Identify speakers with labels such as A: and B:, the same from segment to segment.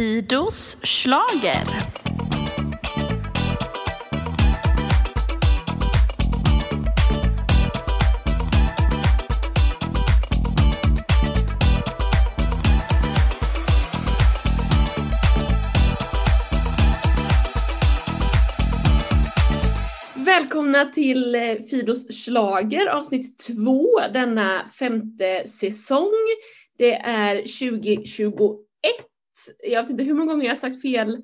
A: Fidos slager.
B: Välkomna till eh, Fidos slager avsnitt två denna femte säsong. Det är 2021. Jag vet inte hur många gånger jag har sagt fel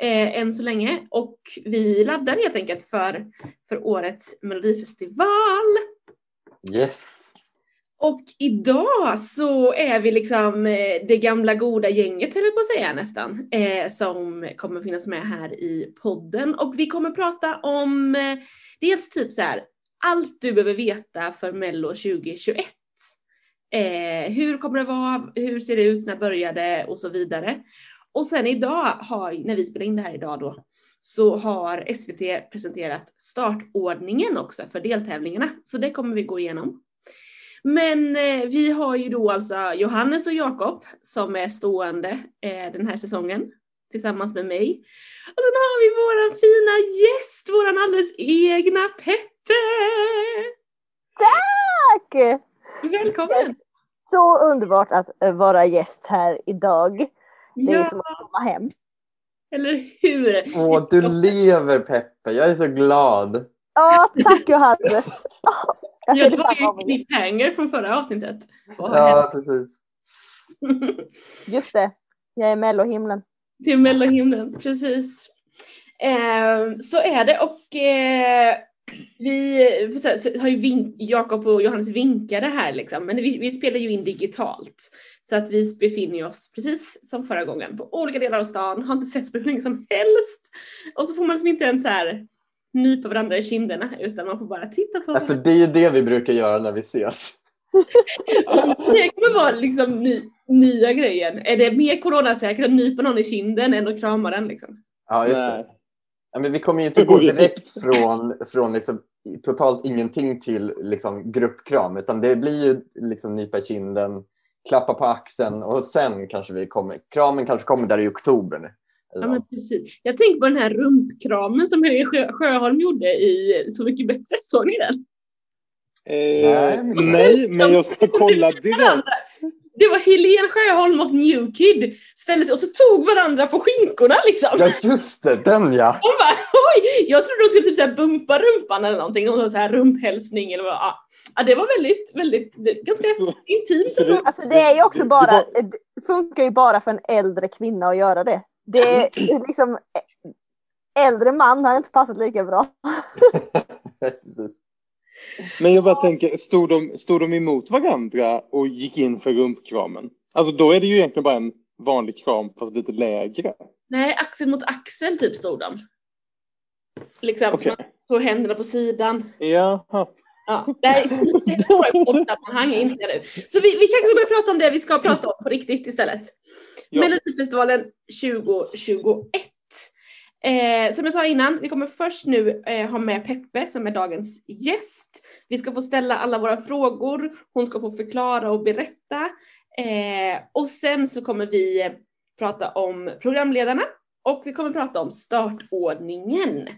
B: eh, än så länge och vi laddar helt enkelt för, för årets melodifestival.
C: Yes.
B: Och idag så är vi liksom eh, det gamla goda gänget höll jag på att säga nästan, eh, som kommer finnas med här i podden. Och vi kommer prata om eh, dels typ så här, allt du behöver veta för Mello 2021. Eh, hur kommer det vara, hur ser det ut, när började och så vidare. Och sen idag, har, när vi spelar in det här idag då, så har SVT presenterat startordningen också för deltävlingarna. Så det kommer vi gå igenom. Men eh, vi har ju då alltså Johannes och Jakob som är stående eh, den här säsongen tillsammans med mig. Och sen har vi våran fina gäst, våran alldeles egna Peppe!
D: Tack!
B: Välkommen!
D: Yes. Så underbart att eh, vara gäst här idag. Det är
B: Ja,
D: som att komma hem.
B: eller hur?
C: Åh, du lever Peppe. Jag är så glad.
D: Ja, tack Johannes. Jag
B: Ja, det var ju en cliffhanger från förra avsnittet. Vad
C: Ja, precis.
D: Just det, jag är mellohimlen.
B: till mellohimlen, precis. Eh, så är det och eh, vi så här, så har ju Jakob och Johannes vinkade här liksom, men vi, vi spelar ju in digitalt. Så att vi befinner oss precis som förra gången på olika delar av stan, har inte setts på hur länge som helst. Och så får man liksom inte ens så här nypa varandra i kinderna utan man får bara titta på
C: för det är ju det vi brukar göra när vi ses.
B: Det kommer vara liksom ny, nya grejen. Är det mer coronasäkert att nypa någon i kinden än att krama den liksom?
C: Ja, just
E: Nej.
C: det. Ja, men vi kommer ju inte gå direkt från, från liksom, totalt ingenting till liksom, gruppkram, utan det blir ju liksom nypa kinden, klappa på axeln och sen kanske vi kommer, kramen kanske kommer där i oktober. nu.
B: Ja, men precis. Jag tänker på den här rumpkramen som Höje Sjö, Sjöholm gjorde i Så mycket bättre. Såg ni den?
E: Eh,
C: Nej, men-
E: nej, men jag ska kolla direkt.
B: Det var Helene Sjöholm och New Kid ställde sig och så tog varandra på skinkorna liksom.
C: Ja, just det, den ja.
B: Hon bara oj! Jag trodde de skulle typ så här bumpa rumpan eller någonting. Någon så här rumphälsning eller vad. Ja. det var väldigt, väldigt, ganska
E: Så,
B: intimt.
E: så det-
D: Alltså det är ju också bara, det funkar ju bara för en äldre kvinna att göra det. Det är liksom, äldre man har inte passat lika bra.
E: Men jag bara tänker, stod de, stod de emot varandra och gick in för rumpkramen? Alltså då är det ju egentligen bara en vanlig kram fast lite lägre.
B: Nej, axel mot axel typ stod de. Liksom,
E: Okej.
B: så man tog händerna på sidan.
E: Jaha.
B: Ja, det här är stora poddsammanhang, jag inser det. Så vi, vi kanske ska börja prata om det vi ska prata om på riktigt istället.
E: Ja.
B: Melodifestivalen 2021. Eh, som jag sa innan, vi kommer först nu eh, ha med Peppe som är dagens gäst. Vi ska få ställa alla våra frågor, hon ska få förklara och berätta. Eh, och sen så kommer vi eh, prata om programledarna och vi kommer prata om startordningen.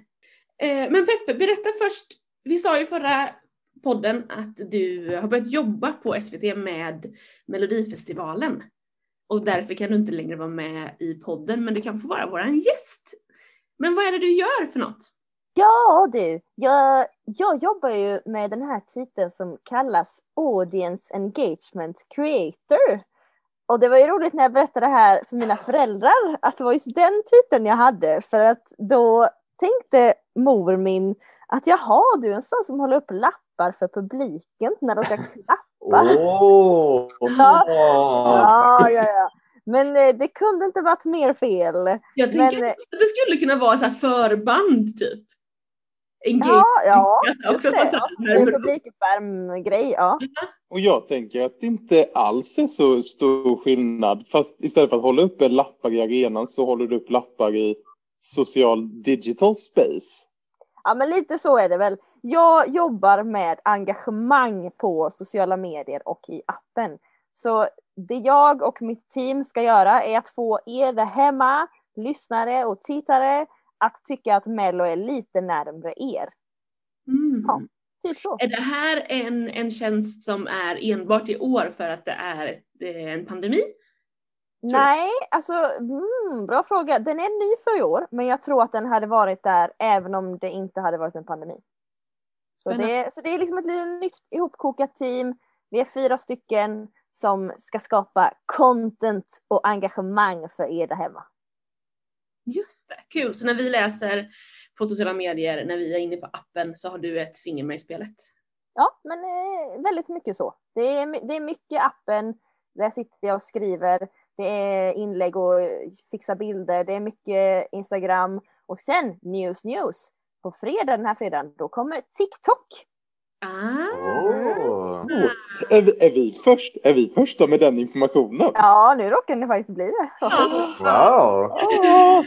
B: Eh, men Peppe, berätta först. Vi sa ju förra podden att du har börjat jobba på SVT med Melodifestivalen. Och därför kan du inte längre vara med i podden, men du kan få vara vår gäst. Men vad är det du gör för något?
D: Ja du, jag, jag jobbar ju med den här titeln som kallas Audience Engagement Creator. Och det var ju roligt när jag berättade det här för mina föräldrar att det var just den titeln jag hade för att då tänkte mor min att jaha du är en sån som håller upp lappar för publiken när de ska klappa.
C: Åh!
D: Ja.
C: Åh.
D: Ja, ja, ja. Men eh, det kunde inte varit mer fel.
B: Jag tänker
D: Men-
B: att det skulle kunna vara så här förband typ. En
D: Ja, ja.
B: Också
D: det, ja. en
B: upp.
D: publikuppvärmgrej, ja.
E: Och jag tänker att det inte alls är så stor skillnad. Fast istället för att hålla uppe lappar i arenan så håller du upp lappar i social digital space.
D: Ja, men lite så är det väl. Jag jobbar med engagemang på sociala medier och i appen. Så det jag och mitt team ska göra är att få er där hemma, lyssnare och tittare att tycka att Mello är lite närmre er.
B: Mm.
D: Ja. Typ så.
B: Är det här en, en tjänst som är enbart i år för att det är är en pandemi? du?
D: Nej, alltså mm, bra fråga. Den är ny för i år, men jag tror att den hade varit där även om det inte hade varit en pandemi. Så
B: Spännande.
D: det, så det är liksom ett litet nytt ihopkokat team. Vi är fyra stycken som ska skapa content och engagemang för er där hemma.
B: Just det, kul. Så när vi läser på sociala medier, när vi är inne på appen så har du ett finger med i spelet.
D: Ja, men eh, väldigt mycket så. Det är, det är mycket appen, där sitter jag och skriver, det är inlägg och fixa bilder, det är mycket Instagram och sen news news. På fredag, den här fredagen, då kommer TikTok.
B: Ah,
C: Åh.
E: Är vi, är, vi först, är vi första med den informationen?
D: Ja, nu råkar det faktiskt bli det.
C: Wow!
E: Åh,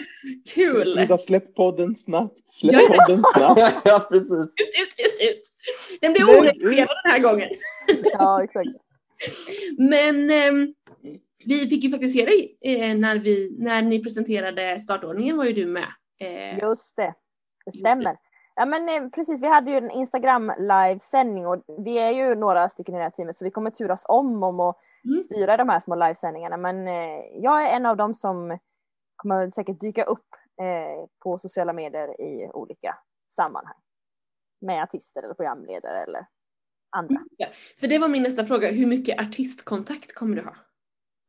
B: kul!
E: Frida, släpp podden snabbt. Släpp
B: Ja, ja.
E: podden snabbt.
C: ja, precis.
B: Ut, ut, ut, ut! Den blir oredigerad den här gången.
D: Ja, exakt.
B: Men ehm, vi fick ju faktiskt se dig eh, när, vi, när ni presenterade startordningen var ju du med. Eh,
D: Just det, det stämmer. Ja men eh, precis, vi hade ju en Instagram livesändning och vi är ju några stycken i det här teamet så vi kommer turas om om att
B: Mm.
D: styra de här små livesändningarna men eh, jag är en av dem som kommer säkert dyka upp eh, på sociala medier i olika sammanhang. Med artister eller programledare eller andra.
B: ja, för det var min nästa fråga, hur mycket artistkontakt kommer du ha?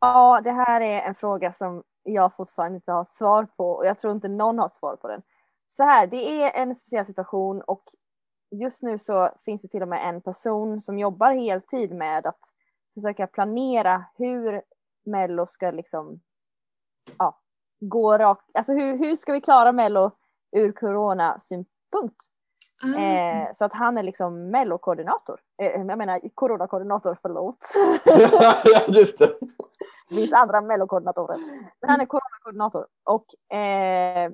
D: Ja, det här är en fråga som jag fortfarande inte har ett svar på och jag tror inte någon har ett svar på den. Så här, det är en speciell situation och just nu så finns det till och med en person som jobbar heltid med att försöka planera hur Mello ska liksom, ja, gå rakt, alltså hur, hur ska vi klara Mello ur coronasynpunkt?
B: Ah,
D: Eh, så att han är liksom mellokoordinator. Eh, jag menar coronakoordinator, förlåt.
C: ja, just det.
D: Det finns andra mellokoordinatorer. Men han är coronakoordinator. Och eh,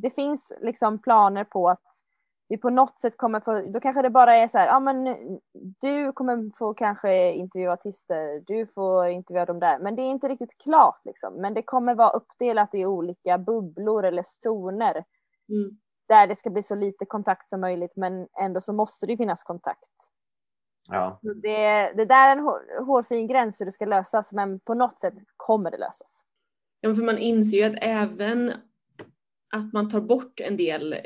D: det finns liksom planer på att vi på något sätt kommer få, då kanske det bara är så här, ja men du kommer få kanske intervjua artister, du får intervjua dem där. Men det är inte riktigt klart liksom. Men det kommer vara uppdelat i olika bubblor eller zoner
B: mm.
D: där det ska bli så lite kontakt som möjligt men ändå så måste det ju finnas kontakt.
C: Ja.
D: Så Det, det där är en hår- hårfin gräns hur det ska lösas men på något sätt kommer det lösas.
B: Ja, för man inser ju att även att man tar bort en del eh,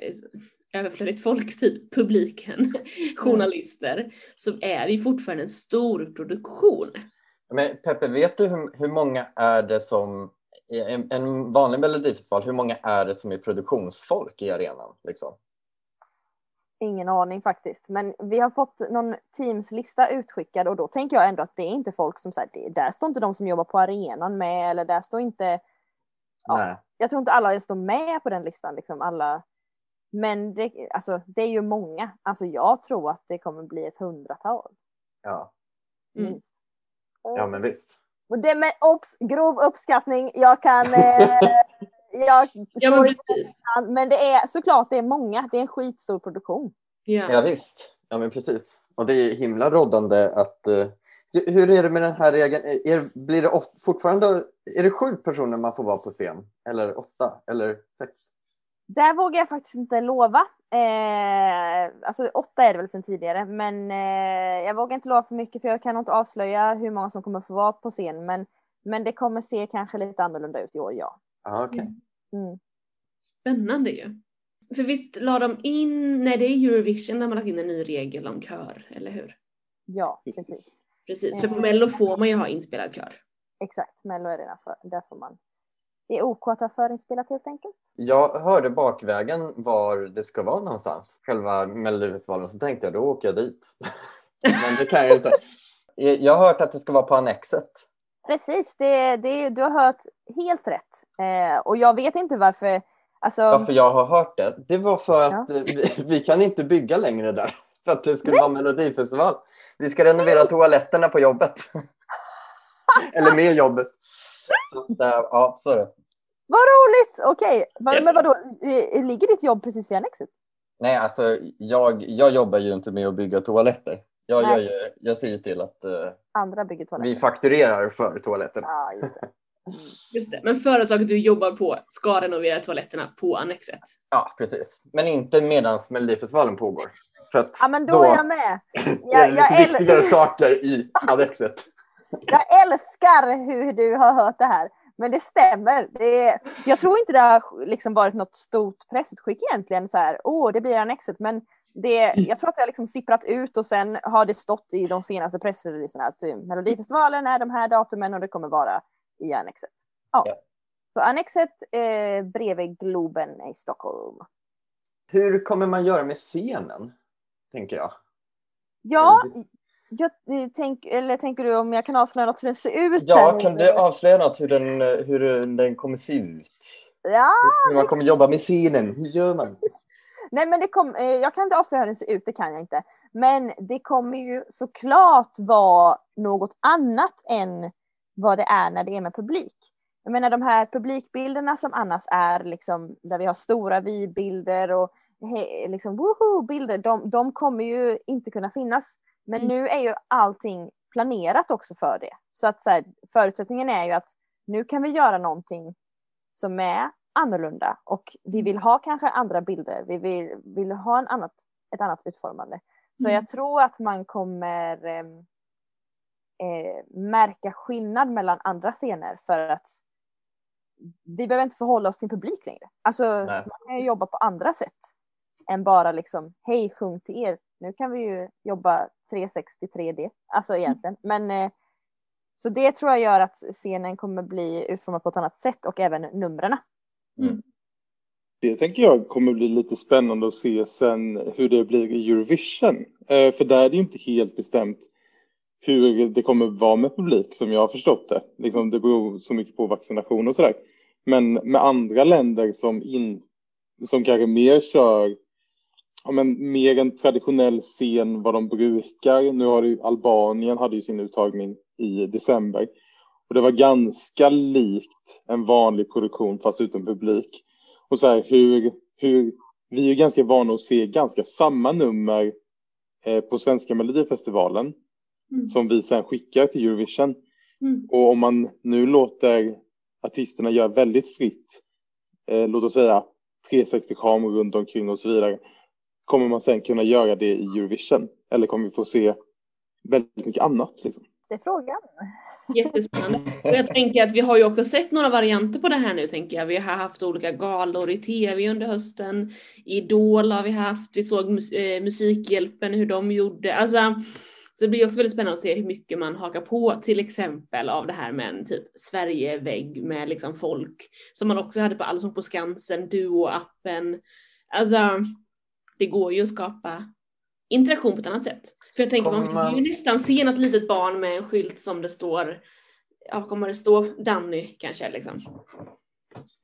B: överflödigt folk, typ publiken, journalister, så är det ju fortfarande en stor produktion.
C: Men Peppe, vet du hur, hur många är det som, i en, en vanlig melodifestival, hur många är det som är produktionsfolk i arenan? Liksom?
D: Ingen aning faktiskt. Men vi har fått någon Teams-lista utskickad och då tänker jag ändå att det är inte folk som säger det där står inte de som jobbar på arenan med eller där står inte. Ja. Jag tror inte alla står med på den listan liksom alla. Men det, alltså, det är ju många. Alltså jag tror att det kommer bli ett hundratal.
C: Ja.
B: Mm.
D: Minst.
C: ja, men visst.
D: Och det med obs, grov uppskattning. Jag kan. Eh, jag
B: Ja, men precis.
D: men det är såklart det är många. Det är en skitstor produktion.
B: Ja.
C: Ja, visst. Ja, men precis. Och det är himla rådande att... eh, hur är det med den här regeln? Är, blir det oft, fortfarande... Är det sju personer man får vara på scen? Eller åtta? Eller sex?
D: Där vågar jag faktiskt inte lova. Eh, alltså åtta är det väl sedan tidigare, men eh, jag vågar inte lova för mycket för jag kan inte avslöja hur många som kommer få vara på scen. Men, men det kommer se kanske lite annorlunda ut i år, ja.
C: Ja, okej.
D: Mm.
B: Spännande ju. För visst la de in, nej det är Eurovision där man lagt in en ny regel om kör, eller hur?
D: Ja,
E: Precis.
D: Precis.
B: För på
D: Mm.
B: Mello får man ju ha inspelad kör.
D: Exakt, Mello är redan för. Där får man. Det är OK att ha förinspelat helt enkelt.
C: Jag hörde bakvägen var det ska vara någonstans, själva Melodifestivalen, så tänkte jag då åker jag dit. Men det kan jag inte. Jag har hört att det ska vara på Annexet.
D: Precis, det, det, du har hört helt rätt. Eh, och jag vet inte varför. Alltså,
C: Varför jag har hört det? Det var för att
D: Ja.
C: eh, vi, vi kan inte bygga längre där. För att det skulle vara Melodifestival. Vi ska renovera toaletterna på jobbet. Eller med jobbet. Så, eh, ja, så är det.
D: Vad roligt! Okej,
B: Ja.
D: men vadå, ligger ditt jobb precis vid Annexet?
C: Nej, alltså jag, jag jobbar ju inte med att bygga toaletter. Jag,
D: Nej.
C: jag, jag, ser ju till att eh,
D: Andra bygger toaletter.
C: vi fakturerar för toaletterna.
D: Ja, just det.
B: Just det. Men företaget du jobbar på ska renovera toaletterna på Annexet.
C: Ja, precis. Men inte medan Melodifestivalen pågår. För att
D: Ja, men då är jag med.
C: är
D: Jag,
C: det
D: jag,
C: lite
D: äl-
C: viktigare saker i annexet.
D: jag älskar hur du har hört det här. Men det stämmer. Det är, jag tror inte det har liksom varit något stort pressutskick egentligen. Så här, åh, det blir annexet. Men det, jag tror att det har liksom sipprat ut och sen har det stått i de senaste pressreleaserna att eh, Melodifestivalen är de här datumen och det kommer vara i annexet. Ja.
C: Ja.
D: Så annexet eh, bredvid Globen i Stockholm.
C: Hur kommer man göra med scenen? Tänker jag.
D: Ja, jag, eh, tänk, eller tänker du om jag kan avslöja något hur den ser ut?
C: Ja, kan du avslöja något hur den, hur den kommer se ut?
D: Ja,
C: Hur man kommer jobba med scenen? Hur gör man?
D: nej men det kom, eh, jag kan inte avslöja hur den ser ut, det kan jag inte. Men det kommer ju såklart vara något annat än vad det är när det är med publik. Jag menar de här publikbilderna som annars är liksom där vi har stora vybilder och he, liksom woho-bilder, de, de kommer ju inte kunna finnas. Men
B: Mm.
D: nu är ju allting planerat också för det. Så att så här, förutsättningen är ju att nu kan vi göra någonting som är annorlunda och vi vill ha kanske andra bilder. Vi vill, vill ha en annat, ett annat utformande. Så
B: Mm.
D: jag tror att man kommer ehm, eh, märka skillnad mellan andra scener för att vi behöver inte förhålla oss till publik längre. Alltså
C: Nej.
D: man kan ju jobba på andra sätt än bara liksom hej sjung till er. Nu kan vi ju jobba 360 3D, alltså egentligen. Men eh, så det tror jag gör att scenen kommer bli utformad på ett annat sätt och även numren.
E: Det tänker jag kommer bli lite spännande att se sen hur det blir i Eurovision. Eh, för där är det ju inte helt bestämt hur det kommer vara med publik som jag har förstått det. Liksom, det beror så mycket på vaccination och sådär. Men med andra länder som, in, som kanske mer kör ja, men mer en traditionell scen vad de brukar. Nu har ju, Albanien hade ju sin uttagning i december. Och det var ganska likt en vanlig produktion fast utan publik. Och så här hur, hur vi är ju ganska vana att se ganska samma nummer eh, på svenska melodifestivalen
B: Mm.
E: som vi sen skickar till Eurovision.
B: Mm.
E: Och om man nu låter artisterna göra väldigt fritt, eh, låt oss säga 360 kameror runt omkring och så vidare, kommer man sen kunna göra det i Eurovision? Eller kommer vi få se väldigt mycket annat? Liksom?
D: Det är frågan.
B: Jättespännande. Så jag tänker att vi har ju också sett några varianter på det här nu tänker jag. Vi har haft olika galor i tv under hösten. Idol har vi haft. Vi såg mus- eh, Musikhjälpen, hur de gjorde. Alltså, så det blir också väldigt spännande att se hur mycket man hakar på till exempel av det här med en typ Sverigevägg med liksom folk som man också hade på Allsång på Skansen, Duo-appen. Alltså, det går ju att skapa interaktion på ett annat sätt. För jag tänker man
C: Kommer
B: vill ju nästan se något litet barn med en skylt som det står, ja kommer det stå, Danny kanske liksom.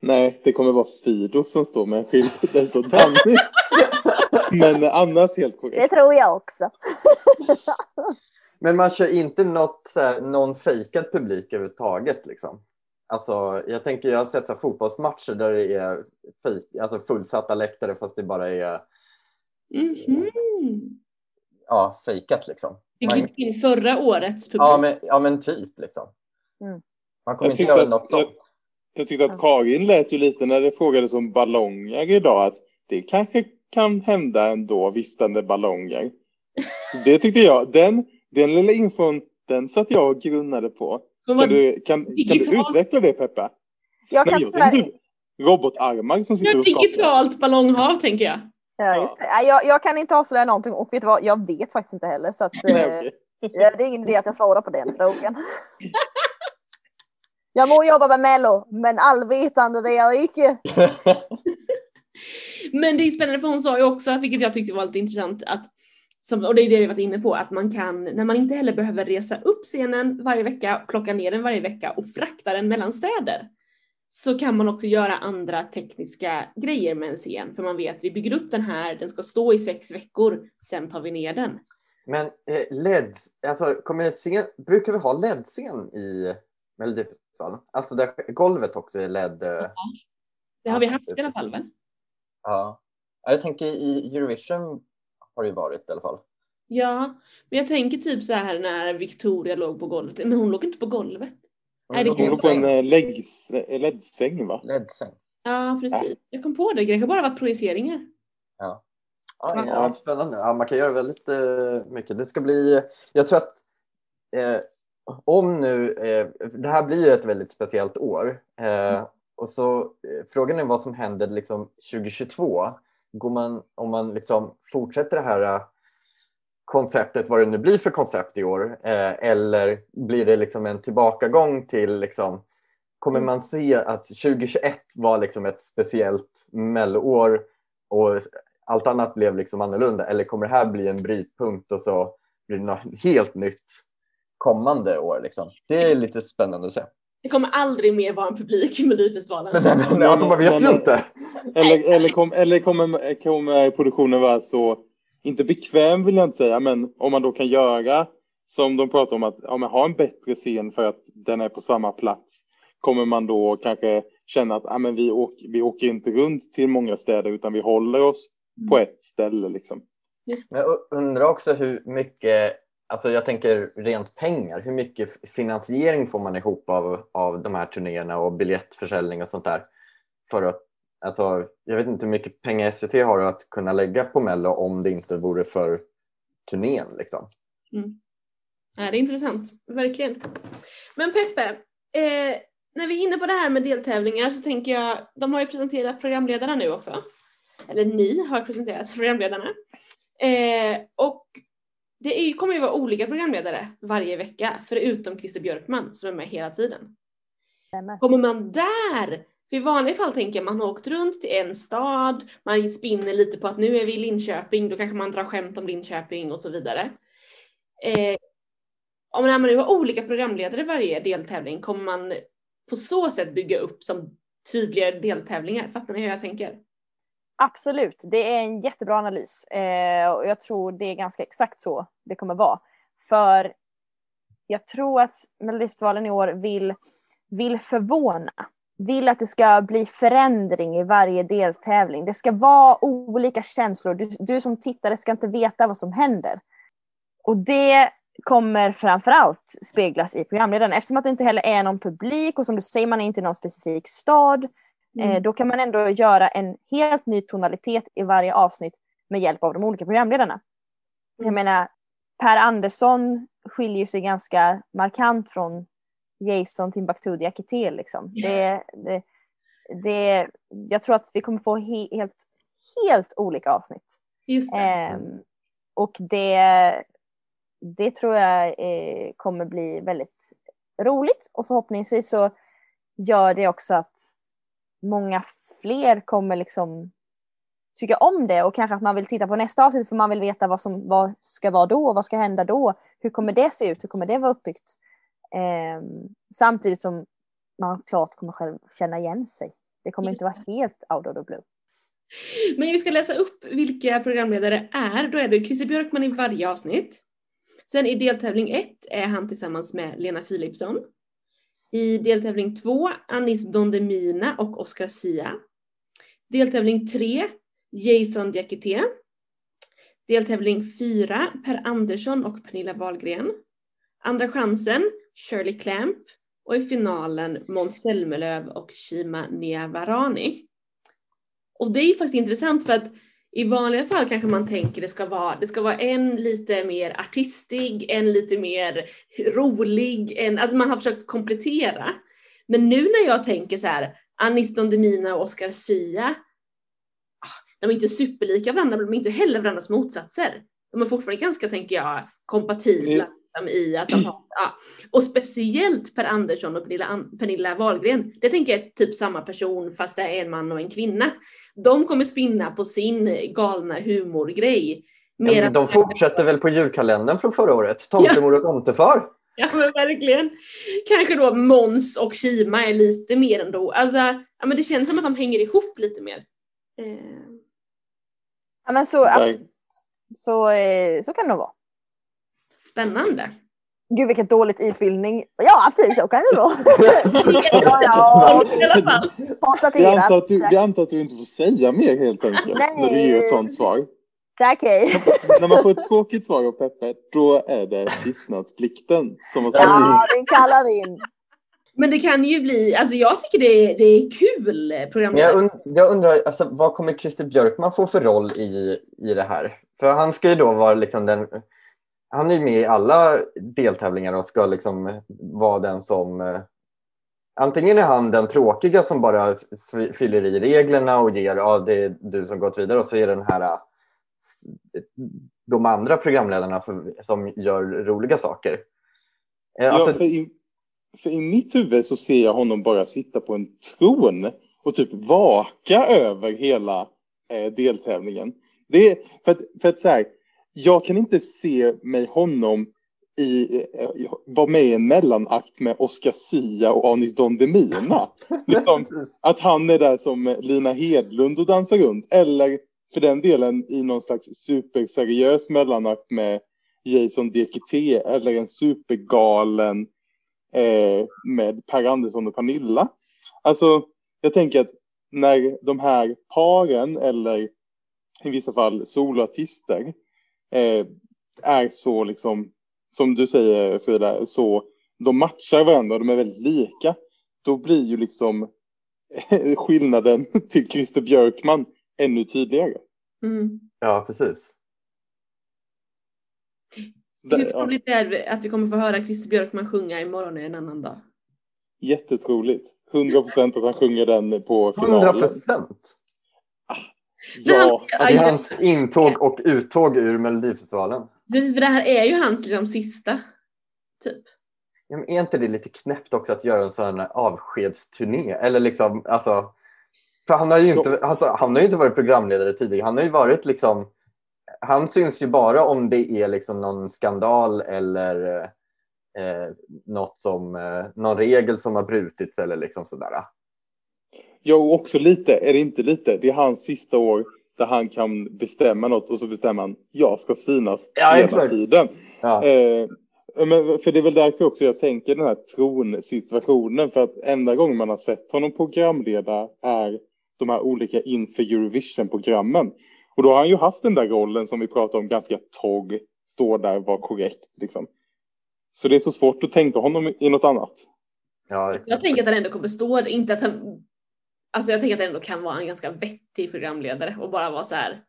E: Nej, det kommer vara Fido som står med en skylt där det står Danny. Men annars helt
D: Det
E: korrekt.
D: tror jag också.
C: Men man kör inte något, här, någon fejkad publik överhuvudtaget. Liksom. Alltså, jag tänker, jag har sett så här, fotbollsmatcher där det är fejk, alltså fullsatta läktare fast det bara är
B: Mhm.
C: ja, fejkat. Liksom. Man,
B: klippte in förra årets publik.
C: ja, men, ja, men typ. Liksom.
D: Mm.
C: Man kommer
E: Jag
C: inte göra
E: att-
C: något
E: jag-
C: sånt.
E: Jag tyckte att Karin lät ju lite när det frågades om ballonger idag att det kanske kan hända ändå, viftande ballonger. Det tyckte jag, den, den lilla infon, den satt jag och grunnade på. Kan du, kan, kan du utveckla det Peppa?
D: Jag
E: Nej,
D: kan
E: jag
D: tyvärr
E: tänkte robotarmar som sitter och skakar.
B: digitalt ballonghav tänker jag.
D: Ja, just det. Nej, Jag, jag kan inte avslöja någonting och vet du vad, jag vet faktiskt inte heller. Så att,
E: Nej,
D: eh, ja, det är ingen idé att jag svarar på den frågan. Jag må jobba med Mello, men allvetande det är jag icke.
B: Men det är spännande för hon sa ju också, vilket jag tyckte var lite intressant, att som, och det är det vi varit inne på, att man kan, när man inte heller behöver resa upp scenen varje vecka, plocka ner den varje vecka och frakta den mellan städer, så kan man också göra andra tekniska grejer med en scen. För man vet, vi bygger upp den här, den ska stå i sex veckor, sen tar vi ner den.
C: Men eh, LED, alltså kommer scen, brukar vi ha LED-scen i Melodifestivalen? Alltså där golvet också är LED. eh,
B: Det har vi haft i alla fall väl?
C: Ja. Ja, Jag tänker i Eurovision har det ju varit i alla fall.
B: Ja, men jag tänker typ så här när Victoria låg på golvet. Men hon låg inte på golvet. Nej, det
E: Hon låg på en eh, läggs- eh, LED-säng va?
C: LED-säng.
B: Ja, precis. Jag kom på det. Det kanske bara varit projiceringar.
C: Ja,
B: Ja.
C: ja, spännande. Ja, man kan göra väldigt eh, mycket. Det ska bli, jag tror att eh, om nu, eh, det här blir ju ett väldigt speciellt år. Eh, och så eh, frågan är vad som händer liksom 2022. Går man, om man liksom fortsätter det här konceptet, vad det nu blir för koncept i år, eh, eller blir det liksom en tillbakagång till liksom, kommer man se att 2021 var liksom ett speciellt melloår och allt annat blev liksom annorlunda eller kommer det här bli en brytpunkt och så blir det något helt nytt kommande år liksom? Det är lite spännande att se.
B: Det kommer aldrig mer vara en publik i Melodifestivalen.
C: Men, alltså, man vet ju inte.
E: Eller, eller, kom, eller kommer, kommer produktionen vara så, inte bekväm vill jag inte säga, men om man då kan göra som de pratar om att ja, men ha en bättre scen för att den är på samma plats. Kommer man då kanske känna att ja, men vi, åker, vi åker inte runt till många städer utan vi håller oss på ett ställe liksom.
B: Just.
C: Men jag undrar också hur mycket, alltså jag tänker rent pengar, hur mycket finansiering får man ihop av, av de här turnéerna och biljettförsäljning och sånt där? För att, alltså, jag vet inte hur mycket pengar SVT har att kunna lägga på Mello om det inte vore för turnén liksom.
B: Ja, det är intressant, verkligen. Men Peppe, eh, när vi är inne på det här med deltävlingar så tänker jag, de har ju presenterat programledarna nu också. Eller ni har presenterat programledarna. Eh, och det är, kommer ju vara olika programledare varje vecka, förutom Christer Björkman som är med hela tiden. Kommer man där, för i vanliga fall tänker jag man har åkt runt till en stad, man spinner lite på att nu är vi i Linköping, då kanske man drar skämt om Linköping och så vidare. Eh, om när man nu har olika programledare varje deltävling kommer man på så sätt bygga upp som tydligare deltävlingar. Fattar ni hur jag tänker?
D: Absolut, det är en jättebra analys. Eh, och jag tror det är ganska exakt så det kommer vara. För jag tror att Melodifestivalen i år vill, vill förvåna. Vill att det ska bli förändring i varje deltävling. Det ska vara olika känslor. Du, du som tittare ska inte veta vad som händer. Och det kommer framförallt speglas i programledaren. Eftersom att det inte heller är någon publik och som du säger, man är inte i någon specifik stad.
B: Mm.
D: Eh, då kan man ändå göra en helt ny tonalitet i varje avsnitt med hjälp av de olika programledarna. Jag
B: Mm.
D: menar, Per Andersson skiljer sig ganska markant från Jason Timbuktu Diakité. Liksom. Det, det, det, jag tror att vi kommer få he, helt, helt olika avsnitt.
B: Just det.
D: Ehm, och det, det tror jag eh, kommer bli väldigt roligt och förhoppningsvis så gör det också att många fler kommer liksom tycka om det och kanske att man vill titta på nästa avsnitt för man vill veta vad som vad ska vara då, vad ska hända då, hur kommer det se ut, hur kommer det vara uppbyggt. Ehm, samtidigt som man klart kommer själv känna igen sig. Det kommer inte vara helt out of the blue.
B: Men vi ska läsa upp vilka programledare är. Då är det Christer Björkman i varje avsnitt. Sen i deltävling 1 är han tillsammans med Lena Philipsson. I deltävling 2 Anis Don Demina och Oscar Sia. Deltävling 3 Jason Diakité. Deltävling 4 Per Andersson och Pernilla Wahlgren. Andra chansen Shirley Clamp. Och i finalen Måns Zelmerlöw och Shima Niavarani. Och det är ju faktiskt intressant för att i vanliga fall kanske man tänker det ska vara, det ska vara en lite mer artistig, en lite mer rolig, en, alltså man har försökt komplettera. Men nu när jag tänker så här, Anis Don Demina och Oscar Sia, ah, de är inte superlika varandra men de är inte heller varandras motsatser. De är fortfarande ganska, tänker jag, kompatibla i att de har, ja. Och speciellt Per Andersson och Pernilla, Pernilla Wahlgren, det tänker jag är typ samma person fast det är en man och en kvinna. De kommer spinna på sin galna humorgrej.
C: Ja, de fortsätter väl på julkalendern från förra året? Tomtemor och tomtefar?
B: Ja men verkligen. Kanske då Mons och Kima är lite mer ändå. Alltså, ja, men det känns som att de hänger ihop lite mer. Eh,
D: Ja, men så, absolut. Så, eh, så kan det nog vara.
B: Spännande.
D: Gud vilket dåligt ifyllning. Ja absolut så kan det vara. ja, ja,
B: I alla fall.
E: Vi antar, att du, antar att du inte får säga mer helt enkelt.
D: Nej.
E: När du ger ett sånt svar.
D: Tack hej.
E: När man får ett tråkigt svar av Peppe, då är det tystnadsplikten som har sagt
D: Ja, den kallar in.
B: Men det kan ju bli, alltså jag tycker det är, det är kul
C: Men
B: programledare.
C: jag, und jag undrar, alltså, vad kommer Christer Björkman få för roll i, i det här? För han ska ju då vara liksom den... Han är ju med i alla deltävlingar och ska liksom vara den som... Eh, antingen är han den tråkiga som bara fyller i reglerna och ger, ja det är du som gått vidare och så är den här eh, de andra programledarna som gör roliga saker. Eh,
E: Ja,
C: Alltså,
E: för, i, för i mitt huvud så ser jag honom bara sitta på en tron och typ vaka över hela eh, deltävlingen. Det är, för att, för att så här, jag kan inte se mig honom i, vara med i en mellanakt med Oscar Sia och Anis Don Demina. Liksom, att han är där som Lina Hedlund och dansar runt. Eller för den delen i någon slags superseriös mellanakt med Jason DKT eller en supergalen eh, med Per Andersson och Pernilla. Alltså, jag tänker att när de här paren eller i vissa fall soloartister eh, är så liksom, som du säger Frida, så de matchar varandra, de är väldigt lika. Då blir ju liksom skillnaden till Christer Björkman ännu tydligare.
B: Mm.
C: ja, precis.
E: Det-
B: Hur
E: ja,
B: troligt är det att vi kommer få höra Christer Björkman sjunga imorgon är en annan dag?
E: jättetroligt. 100 procent att han sjunger den på
C: 100
E: finalen.
C: procent.
E: Ja,
C: Det
B: Aj,
C: är hans intåg och uttåg ur Melodifestivalen.
B: Precis, för det här är ju hans liksom sista. Typ.
C: Ja, men är inte det lite knäppt också att göra en sån här avskedsturné? Eller liksom, alltså, för han har ju inte, alltså, han har ju inte varit programledare tidigare. Han har ju varit liksom, han syns ju bara om det är liksom någon skandal eller eh, något som, eh, någon regel som har brutits eller liksom sådär.
E: Ja, och också lite, är det inte lite, det är hans sista år där han kan bestämma något och så bestämmer han, jag ska synas
C: Ja,
E: hela
C: exakt.
E: tiden.
C: Ja.
E: Eh, men för det är väl därför också jag tänker den här tronsituationen, för att enda gången man har sett honom programleda är de här olika inför Eurovision-programmen. Och då har han ju haft den där rollen som vi pratade om, ganska torr, står där, var korrekt liksom. Så det är så svårt att tänka honom i något annat.
C: Ja,
B: Jag tänker att han ändå kommer stå, inte att han... Alltså jag tänker att han ändå kan vara en ganska vettig programledare och bara vara så här.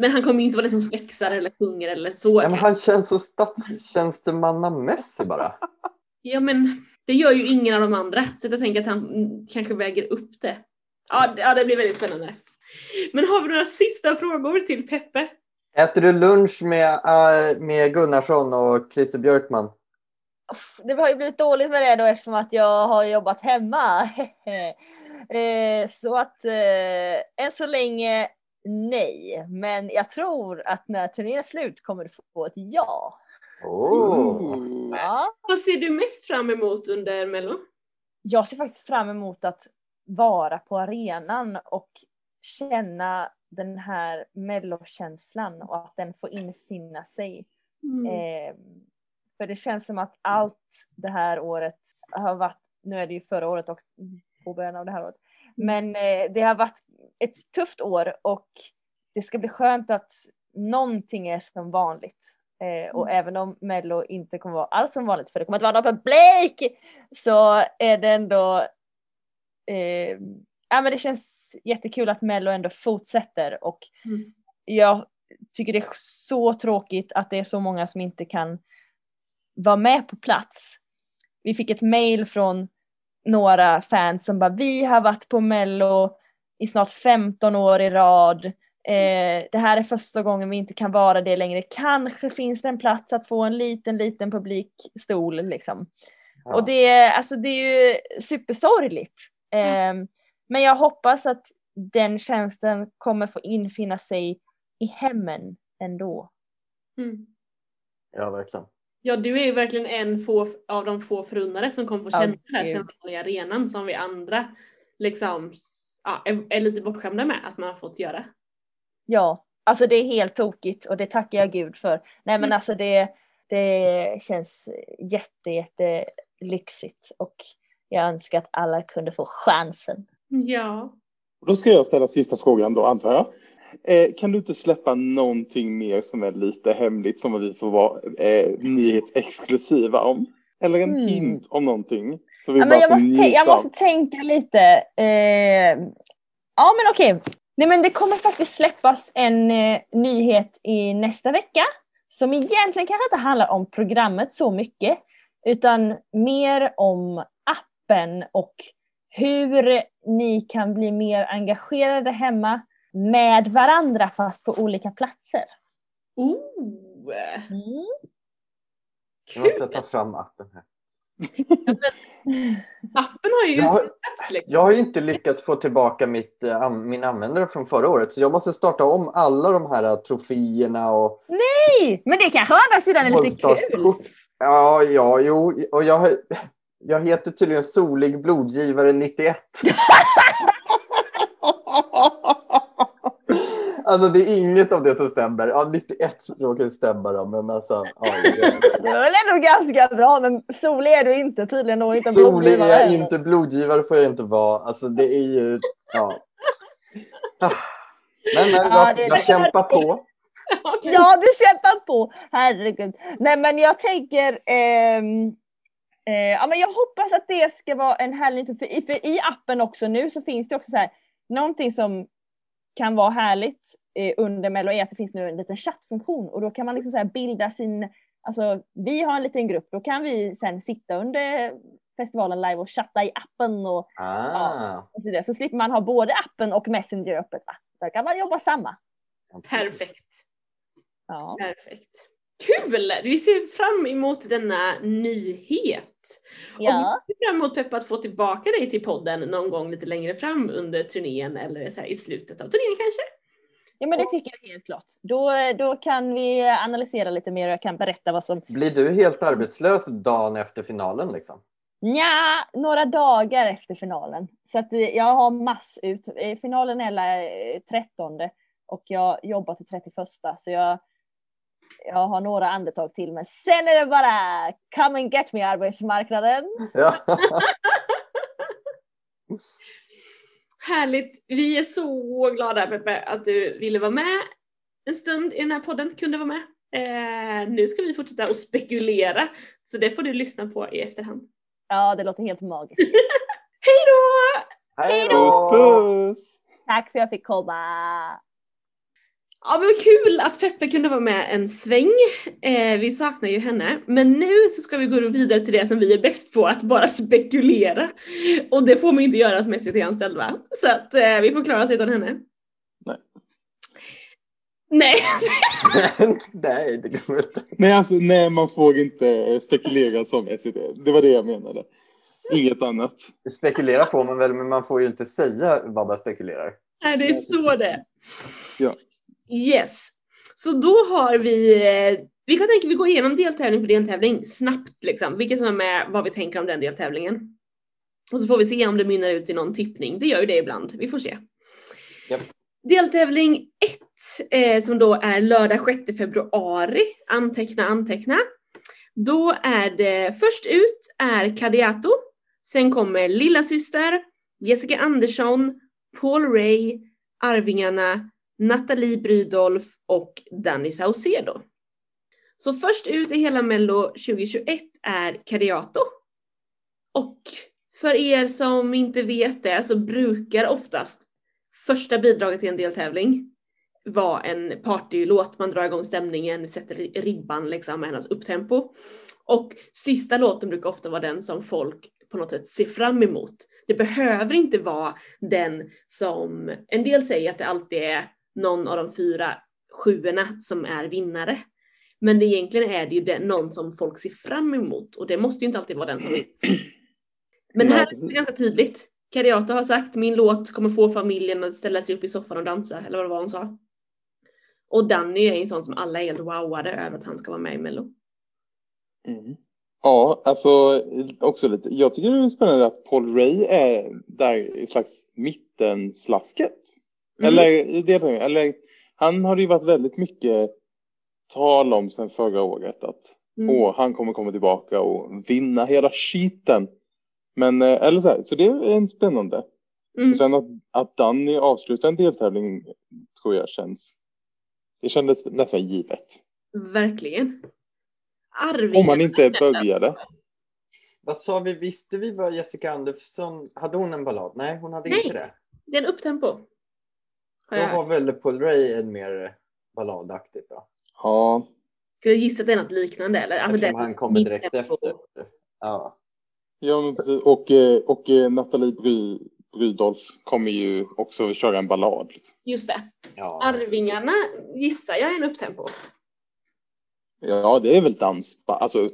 B: Men han kommer ju inte vara den som spexar eller sjunger eller så.
C: Ja, men han känns så statstjänstemannamässig bara.
B: Ja men det gör ju ingen av de andra. Så jag tänker att han kanske väger upp det. Ja, det- ja det blir väldigt spännande. Men har vi några sista frågor till Peppe?
C: Äter du lunch med, äh, med Gunnarsson och Christer Björkman?
D: Det har ju blivit dåligt med det då eftersom att jag har jobbat hemma. Eh, så att eh, än så länge nej. Men jag tror att när turnén är slut kommer du få ett ja.
C: Oh.
D: ja.
B: Vad ser du mest fram emot under Mello?
D: Jag ser faktiskt fram emot att vara på arenan och känna den här mellokänslan och att den får infinna sig.
B: Mm.
D: Eh, för det känns som att allt det här året har varit, nu är det ju förra året och på början av det här året, men eh, det har varit ett tufft år och det ska bli skönt att någonting är som vanligt. Eh, och även om Mello inte kommer vara alls som vanligt, för det kommer inte vara någon publik, så är det ändå eh, ja, men det känns jättekul att Mello ändå fortsätter och
B: Mm.
D: jag tycker det är så tråkigt att det är så många som inte kan vara med på plats. Vi fick ett mail från några fans som bara vi har varit på Mello i snart 15 år i rad. Eh, det här är första gången vi inte kan vara det längre. Kanske finns det en plats att få en liten, liten publikstol liksom.
C: Ja.
D: Och det, är- alltså, det är ju supersorgligt. Eh, men jag hoppas att den tjänsten kommer få infinna sig i hemmen ändå.
B: Mm.
C: Ja, verkligen.
B: Ja, du är ju verkligen en få, av de få förunnare som kommer få känna den här känslan i arenan som vi andra liksom ja, är, är lite bortskämda med att man har fått göra.
D: Ja, alltså det är helt tokigt och det tackar jag gud för. Nej men
B: Mm.
D: alltså det, det känns jätte, jätte lyxigt och jag önskar att alla kunde få chansen.
B: Ja.
E: Då ska jag ställa sista frågan då, antar jag. Eh, kan du inte släppa någonting mer som är lite hemligt som vi får vara eh, nyhetsexklusiva om? Eller en
D: Mm.
E: hint om någonting. Så vi
D: Ja,
E: bara
D: jag, måste jag måste tänka lite. Eh, ja men okej. Nej men det kommer faktiskt släppas en eh, nyhet i nästa vecka. Som egentligen kanske inte handlar om programmet så mycket. Utan mer om appen och hur ni kan bli mer engagerade hemma med varandra fast på olika platser.
B: Oh,
D: Mm.
C: Jag måste ta fram appen här.
B: Appen har ju
C: Jag har-. Jag har ju inte lyckats få tillbaka mitt, eh, min användare från förra året så jag måste starta om alla de här eh, troféerna och
D: Nej, Men det kanske å andra sidan är lite kul.
C: Ja, ja, jo. Och jag, jag heter tydligen Solig blodgivare 91. Alltså det är inget av det som stämmer. Ja, 91 råkar stämma då, men alltså. Ja, det-
D: Det väl ändå ganska bra, men solig är du inte tydligen och inte
C: Solig är jag inte, blodgivare får jag inte vara. Alltså det är ju, ja. Ah. Men, men
D: Ja,
C: jag, jag kämpar på.
D: Ja, du kämpar på! Herregud. Nej, men jag tänker... ehm, eh, ja, men jag hoppas att det ska vara en härlig. För, i- för i appen också nu så finns det också så här, någonting som kan vara härligt eh, under Mello är att det finns nu en liten chattfunktion och då kan man liksom så här bilda sin... Alltså, vi har en liten grupp, då kan vi sen sitta under festivalen live och chatta i appen och,
C: Ah.
D: och så vidare. Så slipper man ha både appen och Messenger öppet. Va? Där kan man jobba samma.
B: Perfekt.
D: Ja.
B: Perfekt. Kul! Vi ser fram emot denna nyhet.
D: ja.
B: Och vi ser fram emot Peppa att få tillbaka dig till podden någon gång lite längre fram under turnén eller så här i slutet av turnén kanske.
D: Ja men det tycker jag helt klart. Då, då kan vi analysera lite mer och jag kan berätta vad som...
C: Blir du helt arbetslös dagen efter finalen liksom?
D: Nja, några dagar efter finalen. Så att eh, jag har mass ut. Eh, Finalen är la- eh, 13 och jag jobbar till 31 så jag, jag har några andetag till. Men sen är det bara come and get me arbetsmarknaden.
C: Ja.
B: Härligt! Vi är så glada Peppe att du ville vara med en stund i den här podden, kunde vara med. Eh, nu ska vi fortsätta att spekulera, så det får du lyssna på i efterhand.
D: Ja, det låter helt magiskt.
B: Hej då!
C: Hej då!
D: Tack för att jag fick komma.
B: Ja men kul att Peppe kunde vara med en sväng. Eh, vi saknar ju henne. Men nu så ska vi gå vidare till det som vi är bäst på, att bara spekulera. Och det får man ju inte göra som SVT-anställd va? Så att eh, vi får klara oss utan henne.
E: Nej.
B: Nej,
C: Nej, det går inte.
E: Nej, alltså, nej, man får inte spekulera som SVT. Det var det jag menade. Inget annat.
C: Spekulera får man väl, men man får ju inte säga vad man spekulerar.
B: Nej, det är så det
E: Ja.
B: Yes. Så då har vi, eh, vi kan tänka vi går igenom deltävling för deltävling snabbt liksom. Vilka som är med, vad vi tänker om den deltävlingen. Och så får vi se om det mynnar ut i någon tippning. Det gör ju det ibland. Vi får se.
C: Japp.
B: Deltävling 1 eh, som då är lördag 6 februari. Anteckna, anteckna. Då är det först ut är Kadiato. Sen kommer Lilla Syster, Jessica Andersson, Paul Ray, Arvingarna, Nathalie Brydolf och Danny Saucedo. Så först ut i hela Mello 2021 är Kadiato. Och för er som inte vet det så brukar oftast första bidraget till en deltävling vara en partylåt. Man drar igång stämningen, sätter ribban liksom med hennes upptempo. Och sista låten brukar ofta vara den som folk på något sätt ser fram emot. Det behöver inte vara den som, en del säger att det alltid är någon av de fyra sjuorna som är vinnare. Men det egentligen är det ju den, någon som folk ser fram emot och det måste ju inte alltid vara den som vinner. Men här är det ganska tydligt. Kariata har sagt min låt kommer få familjen att ställa sig upp i soffan och dansa, eller vad det var hon sa. Och Danny är en sån som alla är helt wowade över att han ska vara med i Mello.
E: Mm. Ja, alltså också lite. Jag tycker det är spännande att Paul Ray är där i slags mittenslasket.
B: Mm.
E: Eller, i deltävlingen. eller han har det ju varit väldigt mycket tal om sedan förra året att
B: Mm.
E: åh, han kommer komma tillbaka och vinna hela skiten. Men, eh, eller så här, så det är en spännande.
B: Mm.
E: Och sen att, att Danny avslutar en deltävling tror jag känns, det kändes nästan givet.
B: Verkligen. Arvingarna.
E: Om man inte började.
C: Vad sa vi, visste vi vad Jessica Andersson, hade hon en ballad? Nej, hon hade
B: Nej.
C: inte det.
B: Det är en upptempo. Har
C: Då
B: jag hört.
C: väl Paul Ray en mer balladaktigt då.
E: Ja,
B: Skulle gissa att det är något liknande eller? Alltså
C: Eftersom
B: det-
C: han kommer direkt
B: mittempo.
C: efter. Ja.
E: ja men precis. Och, eh, och eh, Nathalie Bry, Brydolf kommer ju också köra en ballad. Liksom.
B: Just det.
C: ja.
B: Arvingarna gissar jag är en upptempo.
E: Ja, det är väl dansband, alltså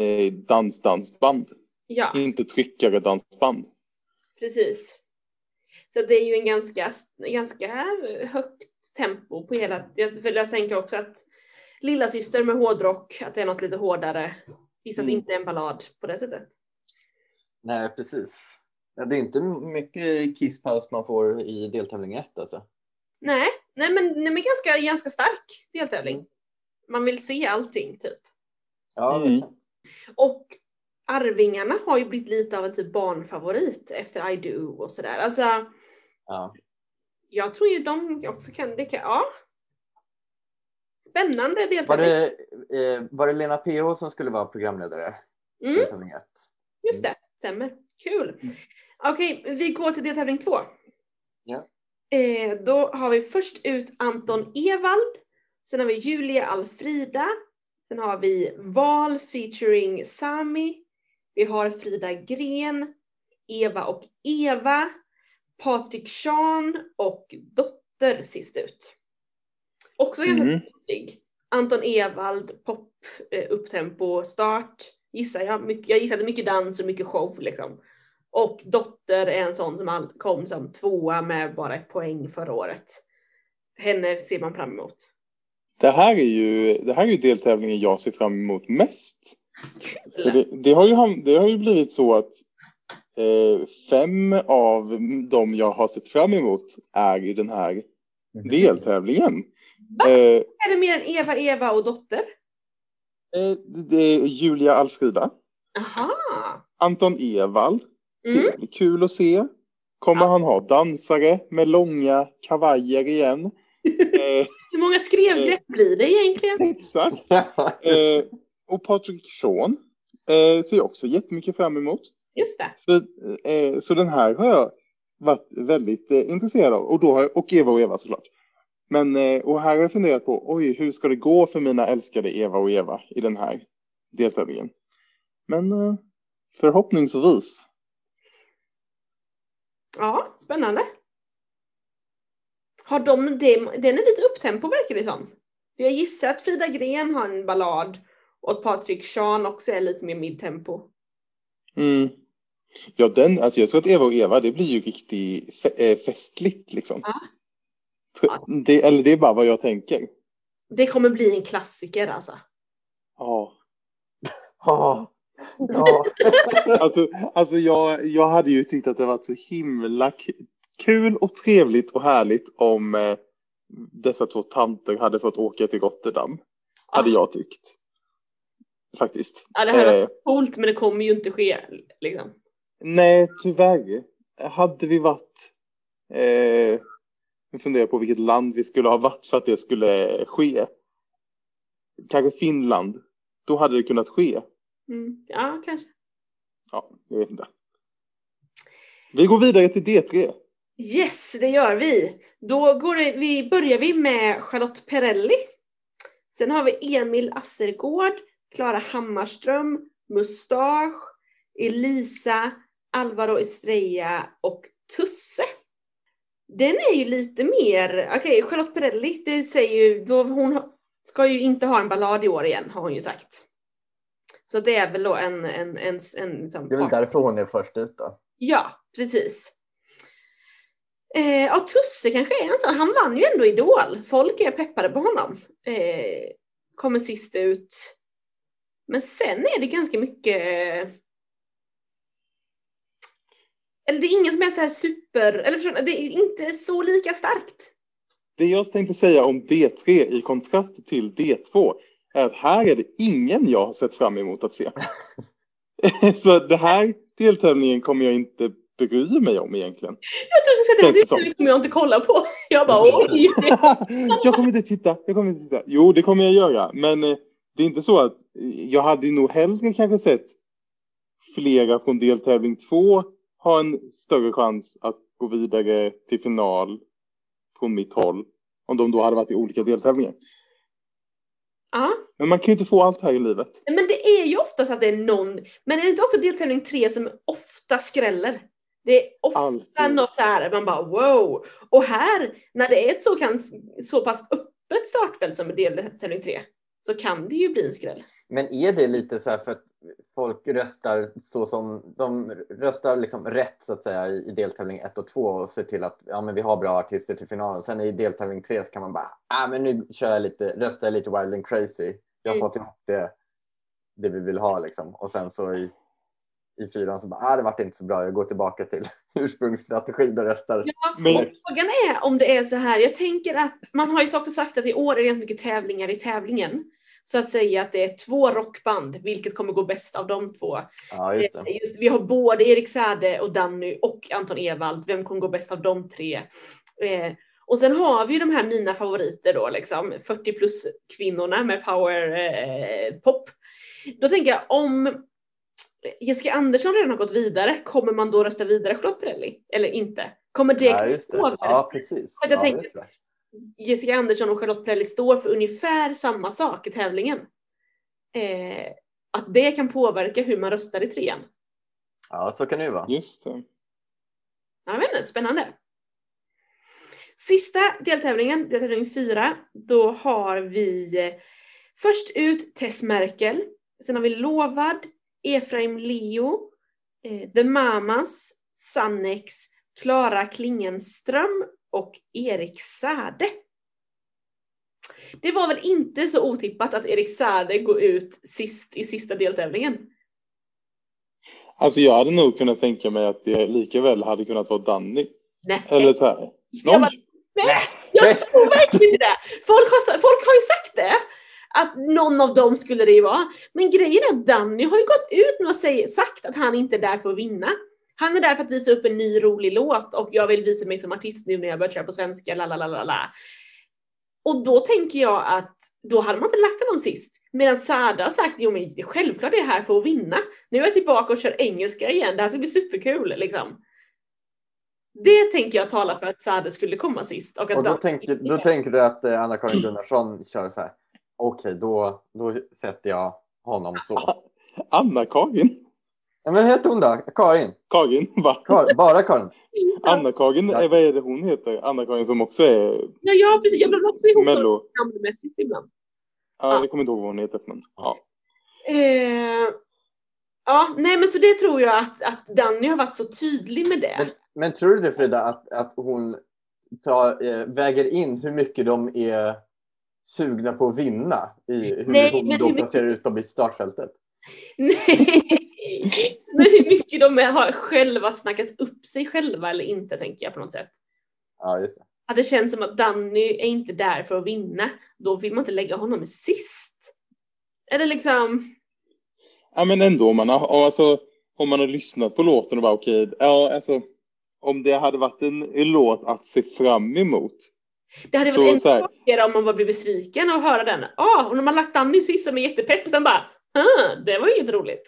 E: eh, dans-dansband.
B: Ja,
E: Inte tryckare dansband.
B: precis. Så det är ju en ganska, ganska högt tempo på hela, jag, för jag tänker också att lilla syster med hårdrock, att det är något lite hårdare. Det
E: Mm.
B: inte är en ballad på det sättet.
C: Nej, precis. Det är inte mycket kisspaus man får i deltävling 1 alltså.
B: Nej, nej men, nej, men ganska, ganska stark deltävling. Man vill se allting typ.
C: Ja,
E: Mm.
B: Och Arvingarna har ju blivit lite av en typ barnfavorit efter I Do och sådär. Alltså,
C: ja.
B: jag tror ju de också kan, det kan, ja. Spännande
C: Var,
B: deltävling.
C: det, eh, var det Lena PH som skulle vara programledare?
B: Mm,
C: Deltävling 1.
B: just det, stämmer. Kul. Okej, vi går till deltävling två.
C: Ja.
B: Eh, då har vi först ut Anton Ewald. Sen har vi Julia Alfrida. Sen har vi Val featuring Sami. Vi har Frida Gren, Eva och Eva, Patrik Sean och Dotter sist ut. Också ganska
E: Mm.
B: tydlig. Anton Ewald, pop, eh, upptempo, start. Gissar jag. Mycket, jag gissade mycket dans och mycket show liksom. Och Dotter är en sån som kom som tvåa med bara ett poäng förra året. Henne ser man fram emot.
E: Det här är ju, det här är ju deltävlingen jag ser fram emot mest. Det, det, har ju, det har ju blivit så att fem av de jag har sett fram emot är i den här deltävlingen.
B: Va?
E: Eh,
B: Är det mer än Eva, Eva och Dotter?
E: eh, det är Julia Alfrida,
B: Aha!
E: Anton Ewald.
B: Mm.
E: Kul att se. Kommer han ha dansare med långa kavajer igen? Eh,
B: Hur många skrevgrepp blir det egentligen?
E: exakt. Eh, och Patrick Sean eh, ser jag också jättemycket fram emot.
B: Just det.
E: Så, eh, så den här har jag varit väldigt eh, intresserad av. Och, då har jag, och Eva och Eva såklart. Men, eh, och här har jag funderat på, oj, hur ska det gå för mina älskade Eva och Eva i den här deltävlingen? Men eh, förhoppningsvis.
B: Ja, spännande. Har de det, den är lite upptempo verkar det som. Jag gissar att Frida Gren har en ballad och att Patrik Sean också är lite mer midtempo.
E: Mm. Ja, den, alltså jag tror att Eva och Eva, det blir ju riktigt fe- eh, festligt liksom.
B: Ja.
E: Det, eller det är bara vad jag tänker.
B: Det kommer bli en klassiker alltså.
E: Ja.
C: Ja. Ja.
E: Alltså, alltså jag, jag hade ju tyckt att det varit så himla kul och trevligt och härligt om eh, dessa två tanter hade fått åka till Rotterdam. Hade
B: Ah.
E: jag tyckt. Faktiskt.
B: Ja, det här
E: Eh,
B: var coolt men det kommer ju inte ske. Liksom.
E: Nej, tyvärr. Hade vi varit... Eh, jag funderar på vilket land vi skulle ha varit för att det skulle ske. Kanske Finland. Då hade det kunnat ske.
B: Mm. Ja, kanske.
E: Ja, jag vet inte. Vi går vidare till D3.
B: Yes, det gör vi. Då går det, vi, börjar vi med Charlotte Perrelli. Sen har vi Emil Assergård, Klara Hammarström, Mustasch, Elisa, Alvaro Estrella och Tusse. Den är ju lite mer, okej Charlotte Perrelli, det säger ju, då hon ska ju inte ha en ballad i år igen har hon ju sagt. Så det är väl då en, en, en, en, liksom,
C: Det är väl därför hon är först ut då.
B: Ja, precis. Eh, ja, Tusse kanske är en sån. Han vann ju ändå Idol. Folk är peppade på honom. Eh, kommer sist ut. Men sen är det ganska mycket... Eller det är ingen som är så här super... Eller förstår det är inte så lika starkt.
E: Det jag tänkte säga om D3 i kontrast till D2 är att här är det ingen jag har sett fram emot att se. Så det här deltävlingen kommer jag inte bryr mig om egentligen.
B: Jag tror
E: det
B: ska säga det kommer jag inte kolla på. Jag bara oj.
E: jag kommer inte titta, jag kommer inte titta. Jo, det kommer jag göra, men eh, det är inte så att jag hade nog hellre kanske sett flera från deltävling två ha en större chans att gå vidare till final från mitt håll. Om de då hade varit i olika deltävlingar.
B: Ja.
E: Men man kan ju inte få allt här i livet.
B: Men det är ju oftast att det är någon, men är det inte också deltävling tre som ofta skräller? Det är ofta
E: Alltid.
B: något så här, man bara wow. Och här, när det är ett så, kan, så pass öppet startfält som deltävling tre, så kan det ju bli en skräll.
C: Men är det lite så här för att folk röstar så som de röstar liksom rätt så att säga i deltävling 1 och 2 och ser till att ja, men vi har bra artister till finalen. Sen i deltävling 3 så kan man bara, ah, men nu kör jag lite, röstar jag lite wild and crazy. Jag har
B: Mm.
C: fått ihop det, det vi vill ha liksom. Och sen så i, i fyran så bara, ah, det vart inte så bra, jag går tillbaka till ursprungsstrategin och röstar.
B: Ja,
E: Men-
B: frågan är om det är så här, jag tänker att man har ju sagt och sagt att i år är det ganska mycket tävlingar i tävlingen. Så att säga att det är två rockband, vilket kommer gå bäst av de två.
C: Ja, just det.
B: Eh, Just, vi har både Erik Sade och Danny och Anton Ewald. Vem kommer gå bäst av de tre? Eh, och sen har vi ju de här mina favoriter då, liksom 40 plus kvinnorna med power eh, pop. Då tänker jag om Jessica Andersson redan har gått vidare, kommer man då rösta vidare Charlotte Perrelli? Eller inte? Kommer det
C: Ja, just det. Ja, precis.
B: För jag
C: Ja,
B: tänker-. Jessica Andersson och Charlotte Perrelli står för ungefär samma sak i tävlingen. Eh, att det kan påverka hur man röstar i trean.
C: ja, så kan det ju vara.
E: Just det.
B: Ja, Jag vet inte, spännande. Sista deltävlingen, deltävling fyra, då har vi eh, först ut Tess Merkel, sen har vi Lovad, Efraim Leo, eh, The Mamas, Sannex, Klara Klingenström och Erik Sade. Det var väl inte så otippat att Erik Sade går ut sist i sista deltävlingen?
E: Alltså jag hade nog kunnat tänka mig att det lika väl hade kunnat vara Danny.
B: Nej.
E: Eller så här.
B: Jag bara, Nej, jag tror verkligen inte det. Folk har, folk har ju sagt det. Att någon av dem skulle det ju vara. Men grejen är att Danny har ju gått ut med att säga, sagt att han inte är där för att vinna. Han är där för att visa upp en ny rolig låt och jag vill visa mig som artist nu när jag börjat köra på svenska, la la la la la. Och då tänker jag att då hade man inte lagt honom sist. Medan Sada har sagt, jo men självklart är jag här för att vinna. Nu är jag tillbaka och kör engelska igen, det här ska bli superkul liksom. Det tänker jag tala för att Sade skulle komma sist. Och att
C: Och då, tänker, då tänker du att eh, Anna-Karin Gunnarsson kör så här. Okej, då, då sätter jag honom så.
E: Anna-Karin.
C: Ja, men vad heter hon då? Karin?
E: Karin, va?
C: Kar, bara Karin?
E: Anna-Karin, eh, vad är det hon heter? Anna-Karin som också är
B: Ja, ja precis. Jag blandar också ihop
E: mello.
B: namnmässigt ibland.
E: Ja, jag kommer inte ihåg vad hon heter. Men, ja.
B: Eh, ja, nej men så det tror jag att, att Danny har varit så tydlig med det.
C: Men, men tror du det Frida, att, att hon tar, eh, väger in hur mycket de är sugna på att vinna i hur
B: Nej, men
C: då placerar ut dem i startfältet?
B: Nej! Men hur mycket de har själva snackat upp sig själva eller inte tänker jag på något sätt.
C: Ja, just det.
B: Att det känns som att Danny är inte där för att vinna. Då vill man inte lägga honom sist. Eller liksom,
E: ja, men ändå om man har, alltså, om man har lyssnat på låten och bara okej, ja alltså om det hade varit en, en låt att se fram emot.
B: Det hade
E: Så-
B: varit ännu tråkigare om man bara blev besviken och höra den. Ja, och när man lagt Danny sist som är jättepepp och sen bara, ah, det var inget roligt.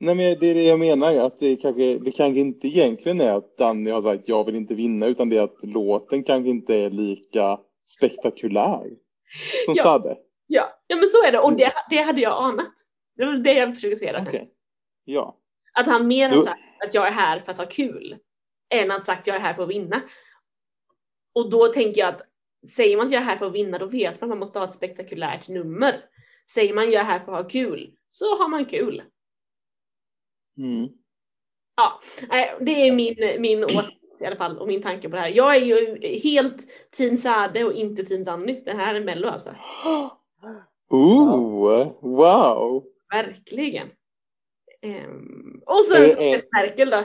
E: Nej, men det är det jag menar, att det kanske, det kanske inte egentligen är att Danny har sagt jag vill inte vinna, utan det är att låten kanske inte är lika spektakulär som
B: Ja.
E: Sade.
B: Ja, ja men så är det och det, det hade jag anat. Det var det jag försöker säga kanske.
E: Ja.
B: Att han mer har sagt att jag är här för att ha kul. Än att sagt jag är här för att vinna. Och då tänker jag att säger man att jag är här för att vinna då vet man att man måste ha ett spektakulärt nummer. Säger man jag är här för att ha kul så har man kul.
E: Mm.
B: Ja, nej, det är min, min åsikt i alla fall och min tanke på det här. Jag är ju helt team Sade och inte team Danny. Det här är Mello alltså.
E: Ooh, wow!
B: Verkligen. Ehm, och sen
E: Eh, eh.
B: Tess Merkel då.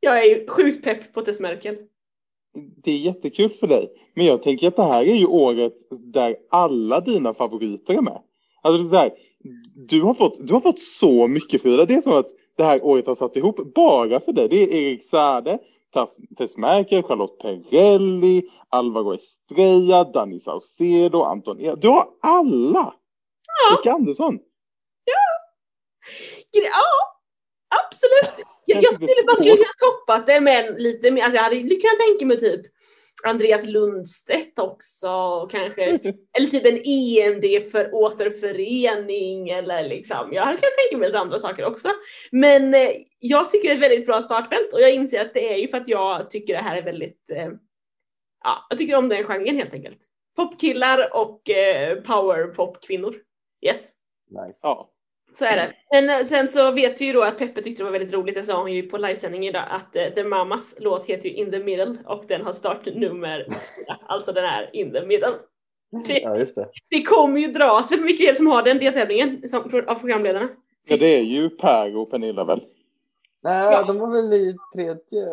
B: Jag är ju sjukt pepp på Tess Merkel.
E: Det är jättekul för dig. Men jag tänker att det här är ju året där alla dina favoriter är med. Alltså det där, du, har fått, du har fått så mycket Frida. Det är som att det här året har satt ihop bara för det. Det är Erik Sade, Tess Merkel, Charlotte Perrelli, Alvaro Estrella, Danny Saucedo, Anton e Du har alla! Ja. Jessica Andersson.
B: Ja. Ja, absolut. Jag, jag skulle bara skulle kunna toppat det med lite mer, alltså jag hade kunnat tänka mig typ Andreas Lundstedt också kanske, eller typ en EMD för återförening eller liksom, jag hade kunnat tänka mig lite andra saker också. Men eh, jag tycker det är ett väldigt bra startfält och jag inser att det är ju för att jag tycker det här är väldigt, eh, ja, jag tycker om den genren helt enkelt. Popkillar och eh, powerpop-kvinnor. Yes.
C: Nice.
E: Ja.
B: Så är det. Men eh, sen så vet vi ju då att Peppe tyckte det var väldigt roligt, det sa hon ju på livesändning idag, att uh, The Mamas låt heter ju In the Middle och den har startnummer fyra, alltså den är In the Middle.
C: Det, ja, just det.
B: det kommer ju dras, för är det som har den deltävlingen som, av programledarna?
E: Ja, det är ju Per och Pernilla väl?
C: Nej, ja. de var väl i tredje?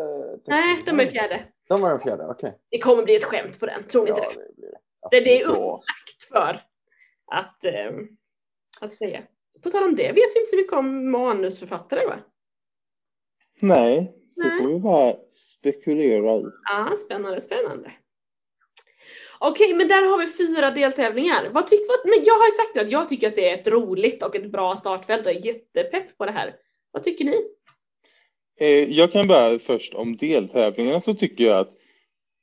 B: Nej, de är fjärde.
C: De var den fjärde, okej. Okay.
B: Det kommer bli ett skämt på den, tror ni ja, inte det? Det, blir det, det är upplagt för att, um, att säga. På tal om det vet vi inte så mycket om manusförfattare va?
E: Nej, det får vi bara spekulera i.
B: Ja, spännande, spännande. Okej, men där har vi fyra deltävlingar. Vad tyck, vad, men jag har ju sagt att jag tycker att det är ett roligt och ett bra startfält och är jättepepp på det här. Vad tycker ni?
E: Eh, jag kan bara först om deltävlingarna så tycker jag att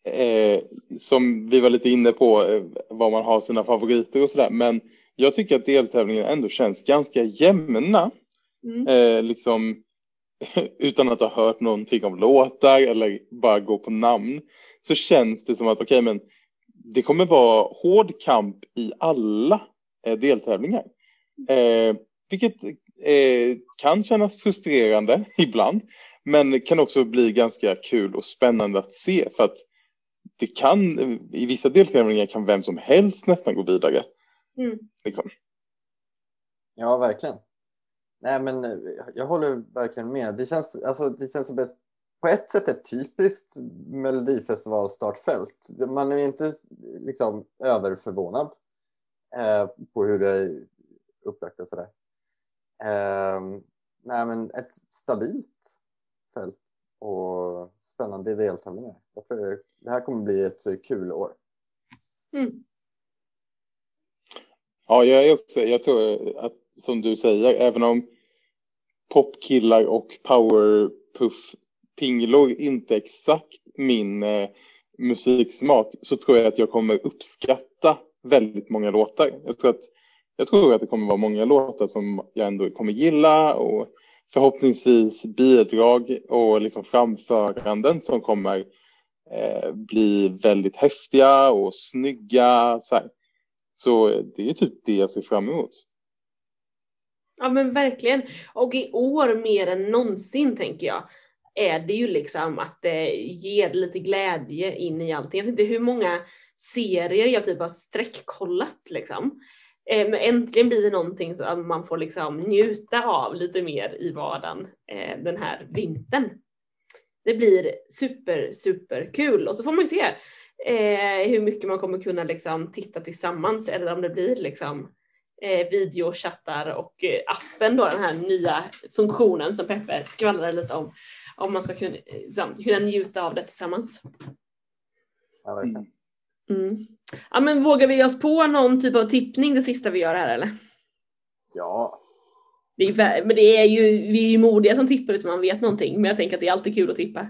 E: eh, som vi var lite inne på eh, vad man har sina favoriter och sådär men jag tycker att deltävlingen ändå känns ganska jämna. Mm. Eh, liksom, utan att ha hört någonting om låtar eller bara gå på namn så känns det som att okej, okay, men det kommer vara hård kamp i alla eh, deltävlingar. Eh, vilket eh, kan kännas frustrerande ibland, men kan också bli ganska kul och spännande att se för att det kan i vissa deltävlingar kan vem som helst nästan gå vidare. Mm. Liksom.
C: Ja, verkligen. Nej, men eh, jag håller verkligen med. Det känns, alltså, det känns som ett, på ett sätt ett typiskt Melodifestival-startfält. Man är inte liksom överförvånad eh, på hur det är upplagt och sådär. Eh, nej, men ett stabilt fält och spännande deltävlingar. Det här kommer bli ett kul år. Mm.
E: Ja, jag är också, jag tror att som du säger, även om popkillar och powerpuff pinglor inte exakt min eh, musiksmak så tror jag att jag kommer uppskatta väldigt många låtar. Jag tror att jag tror att det kommer vara många låtar som jag ändå kommer gilla och förhoppningsvis bidrag och liksom framföranden som kommer eh, bli väldigt häftiga och snygga. Så här. Så det är typ det jag ser fram emot.
B: Ja men verkligen. Och i år mer än någonsin tänker jag är det ju liksom att eh, det ger lite glädje in i allting. Jag vet inte hur många serier jag typ har streckkollat liksom. Eh, men äntligen blir det någonting som man får liksom njuta av lite mer i vardagen eh, den här vintern. Det blir super, super kul och så får man ju se eh, hur mycket man kommer kunna liksom titta tillsammans eller om det blir liksom eh, videochattar och eh, appen då, den här nya funktionen som Peppe skvallrar lite om, om man ska kunna, liksom, kunna njuta av det tillsammans.
C: Ja.
B: Mm. Ja, men vågar vi oss på någon typ av tippning det sista vi gör här eller?
C: Ja.
B: Det är, men det är ju, vi är ju modiga som tippar utan man vet någonting, men jag tänker att det är alltid kul att tippa.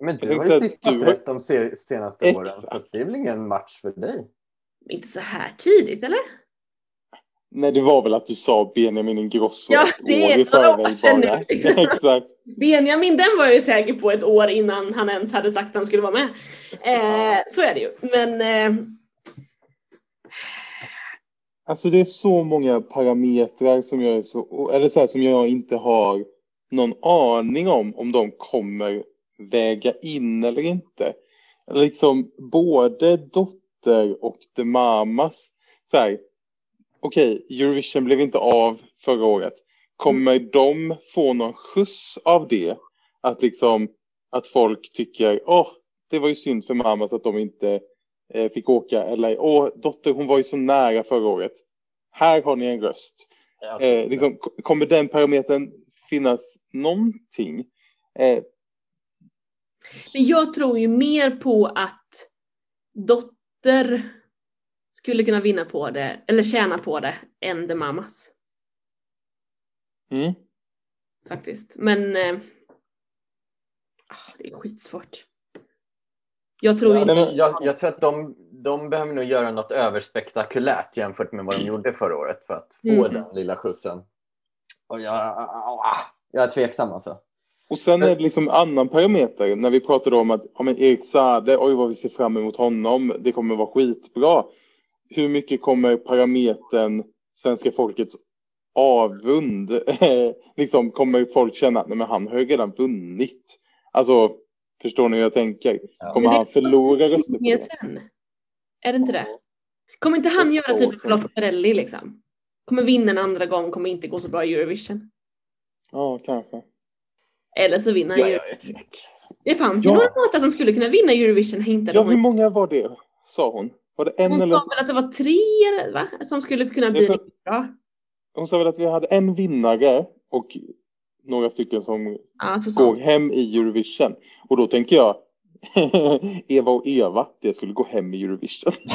C: Men du har ju tippat du... rätt de senaste Exakt. åren, så det är väl ingen match för dig?
B: Inte så här tidigt, eller?
E: Nej, det var väl att du sa Benjamin Ingrosso
B: ja, det ett år i förväg bara.
E: Liksom. Exakt.
B: Benjamin, den var jag ju säker på ett år innan han ens hade sagt att han skulle vara med. Eh, så är det ju. Men... Eh...
E: Alltså det är så många parametrar som jag, är så, eller så här, som jag inte har någon aning om, om de kommer väga in eller inte. Liksom både Dotter och The Mamas. Så här, okej, okay, Eurovision blev inte av förra året. Kommer mm. de få någon skjuts av det? Att liksom att folk tycker, åh, oh, det var ju synd för Mamas att de inte eh, fick åka. Eller, åh, Dotter, hon var ju så nära förra året. Här har ni en röst. Eh, liksom, kommer den parametern finnas någonting. Eh,
B: Men jag tror ju mer på att Dotter skulle kunna vinna på det, eller tjäna på det, än The Mamas.
E: mm.
B: Faktiskt. Men ah, det är skitsvårt. Jag tror
C: Alltså,
B: inte...
C: jag, jag tror att de, de behöver nog göra något överspektakulärt jämfört med vad de gjorde förra året för att få
B: Mm.
C: den lilla skjutsen. Och jag, ah, jag är tveksam alltså.
E: Och sen är det liksom annan parameter när vi pratade om att ja, men Erik Saade, oj vad vi ser fram emot honom, det kommer vara skitbra. Hur mycket kommer parametern svenska folkets avund, liksom kommer folk känna att nej, men han har ju redan vunnit. Alltså, förstår ni hur jag tänker? Kommer han förlora röster på
B: Mer
E: det?
B: sen. Är det inte det? Kommer inte han göra typ Perrelli liksom? Kommer vinna en andra gång, kommer inte gå så bra i Eurovision.
E: Ja, kanske.
B: Eller så vinner han
C: Ja,
B: ju. Det fanns ju
E: Ja.
B: några låtar som skulle kunna vinna Eurovision, hintade
E: Ja, hur många var det? Sa hon. Var det en
B: Hon
E: eller?
B: sa väl att det var tre eller, va? som skulle kunna bli
E: för-
B: bra.
E: Hon sa väl att vi hade en vinnare och några stycken som
B: Ja, så sa
E: går hem i Eurovision. Och då tänker jag Eva och Eva, det skulle gå hem i Eurovision.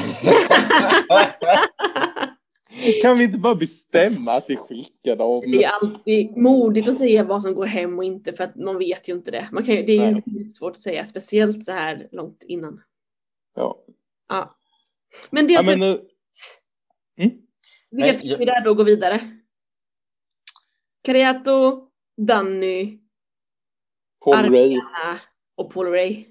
E: Kan vi inte bara bestämma att vi skickar dem?
B: Det är alltid modigt att säga vad som går hem och inte för att man vet ju inte det. Man kan, ju- det är ju
E: Nej.
B: svårt att säga, speciellt så här långt innan.
E: Ja.
B: Ja. Men det
E: Ja,
B: är
E: men, eh,
B: Vilka
C: Nej, jag-
B: vi där då går vidare? Cariato, Danny,
E: Paul
B: Ar-
E: Ray.
B: Och Paul Ray.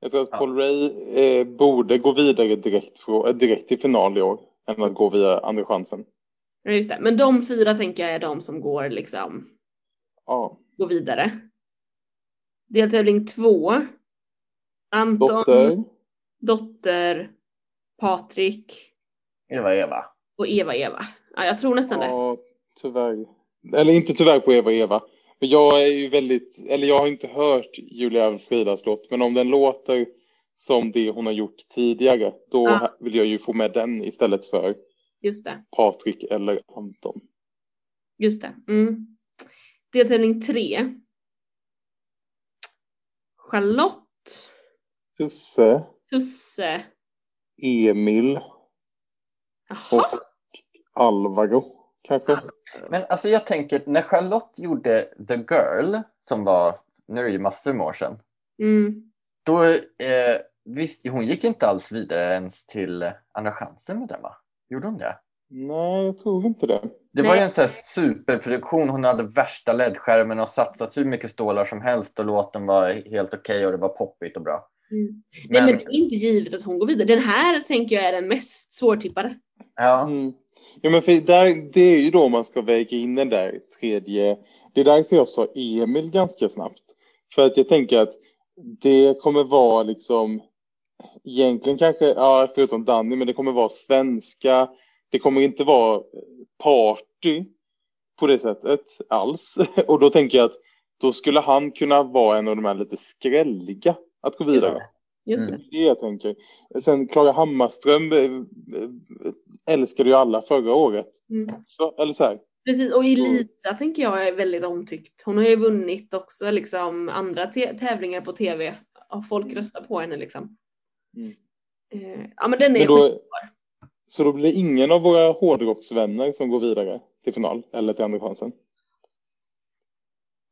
E: Jag tror att. Paul Ray eh, borde gå vidare direkt, direkt till final i år. Än att gå via andra chansen.
B: Ja, just det. Men de fyra tänker jag är de som går liksom,
E: Ja.
B: går vidare. Deltävling två. Anton,
E: Dotter.
B: Dotter, Patrik
C: Eva, Eva.
B: och Eva Eva. Ja, jag tror nästan det.
E: Ja, tyvärr. Eller inte tyvärr på Eva Eva. Men jag är ju väldigt, eller jag har inte hört Julia Alfridas låt, men om den låter som det hon har gjort tidigare, då
B: Ja.
E: vill jag ju få med den istället för
B: Just det.
E: Patrik eller Anton.
B: Just det. Mm. Deltävling tre. Charlotte,
E: Tusse,
B: Tusse,
E: Emil
B: jaha.
E: och Alvaro kanske.
C: Men alltså jag tänker, när Charlotte gjorde The Girl, som var, nu är det ju massor med år sedan,
B: Mm.
C: då, eh, visst, hon gick inte alls vidare ens till Andra chansen med den va? Gjorde hon det?
E: Nej, jag tror inte det.
C: Det var
B: Nej.
C: ju en sån här superproduktion, hon hade värsta ledskärmen och satsat hur mycket stålar som helst och låten var helt okej och det var poppigt och bra.
B: Mm.
C: Men,
B: Nej men det är inte givet att hon går vidare. Den här tänker jag är den mest svårtippade.
C: ja,
E: Mm. Ja, men för där, det är ju då man ska väga in den där tredje. Det är därför jag sa Emil ganska snabbt. För att jag tänker att det kommer vara liksom egentligen kanske, ja förutom Danny, men det kommer vara svenska. Det kommer inte vara party på det sättet alls. Och då tänker jag att då skulle han kunna vara en av de här lite skrälliga att gå vidare.
B: Just
C: Mm.
B: det.
E: Det jag tänker. Sen Klara Hammarström eh, eh, älskade ju alla förra året.
B: Mm.
E: Så, eller så här.
B: Precis, och Elisa tänker jag är väldigt omtyckt. Hon har ju vunnit också liksom andra tävlingar på tv. Och folk röstar på henne liksom.
E: Mm.
B: Eh, ja men den är
E: Men då, så då blir det ingen av våra hårdrocksvänner som går vidare till final eller till andra chansen?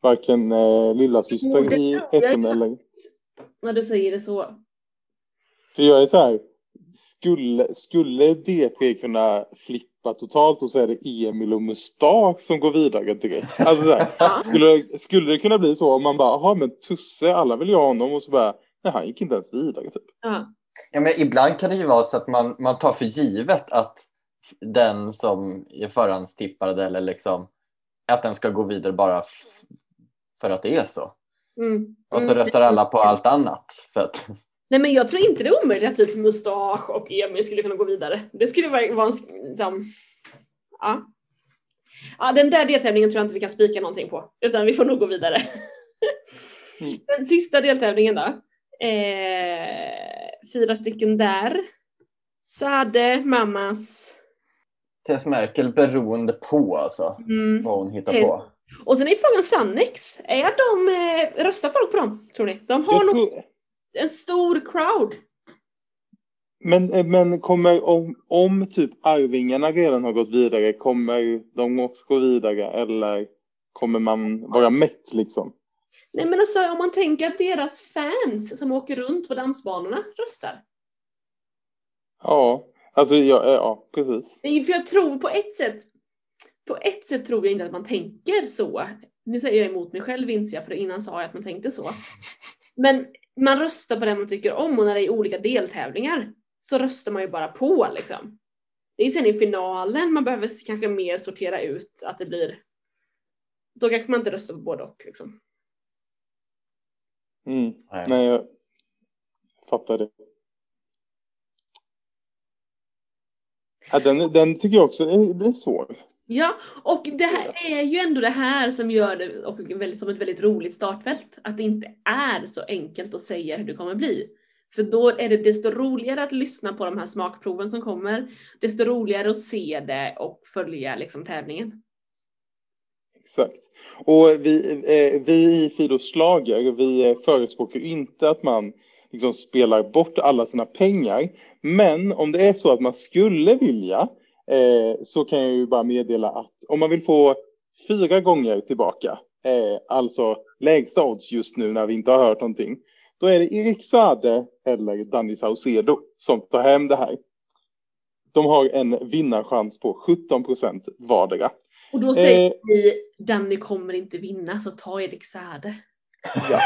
E: Varken eh, lilla syster
B: Jo, det
E: i
B: inte.
E: eller...
B: När du säger det så.
E: För jag är så här, skulle, skulle D3 kunna flippa totalt och så är det Emil och Mustasch som går vidare direkt. Alltså så här, skulle, skulle det kunna bli så om man bara, jaha men Tusse, alla vill ju ha honom och så bara, nej han gick inte ens vidare typ.
B: Ja.
C: Ja, men ibland kan det ju vara så att man, man tar för givet att den som är förhandstippad eller liksom att den ska gå vidare bara f- för att det är så.
B: Mm.
C: Och så
B: Mm.
C: röstar alla på allt annat. För att,
B: Nej men jag tror inte det är omöjligt att typ Mustasch och Emil skulle kunna gå vidare. Det skulle vara vara en liksom, ja. Ja den där deltävlingen tror jag inte vi kan spika någonting på. Utan vi får nog gå vidare.
E: Mm.
B: Den sista deltävlingen då. Eh, fyra stycken där. Sade, Mamas,
C: Tess Merkel beroende på alltså
B: mm,
C: vad hon hittar
B: Tess.
C: på.
B: Och sen är frågan Sannex, är de, eh, röstar folk på dem tror ni? De har nog
E: tror,
B: en stor crowd.
E: men, eh, men kommer om, om typ Arvingarna redan har gått vidare, kommer de också gå vidare eller kommer man vara mätt liksom?
B: Nej men alltså om man tänker att deras fans som åker runt på dansbanorna röstar.
E: Ja, alltså ja, eh, ja precis.
B: För jag tror på ett sätt, på ett sätt tror jag inte att man tänker så. Nu säger jag emot mig själv inser jag, för innan sa jag att man tänkte så. Men man röstar på det man tycker om och när det är olika deltävlingar så röstar man ju bara på liksom. Det är sen i finalen man behöver kanske mer sortera ut att det blir då kanske man inte röstar på både och liksom.
E: Mm.
C: Nej.
E: Nej, jag fattar det. Ja, den, den tycker jag också är, blir svår.
B: Ja, och det här är ju ändå det här som gör det också väldigt, som ett väldigt roligt startfält. Att det inte är så enkelt att säga hur det kommer bli. För då är det desto roligare att lyssna på de här smakproven som kommer, desto roligare att se det och följa liksom tävlingen.
E: Exakt. Och vi, eh, vi i Fidos Schlager, vi eh, förespråkar inte att man liksom spelar bort alla sina pengar. Men om det är så att man skulle vilja eh, så kan jag ju bara meddela att om man vill få fyra gånger tillbaka, eh, alltså lägsta odds just nu när vi inte har hört någonting, då är det Erik Sade eller Danny Saucedo som tar hem det här. De har en vinnarchans på 17 procent vardera.
B: Och då säger
E: Eh.
B: vi, Danny kommer inte vinna, så ta Erik Saade.
E: Ja.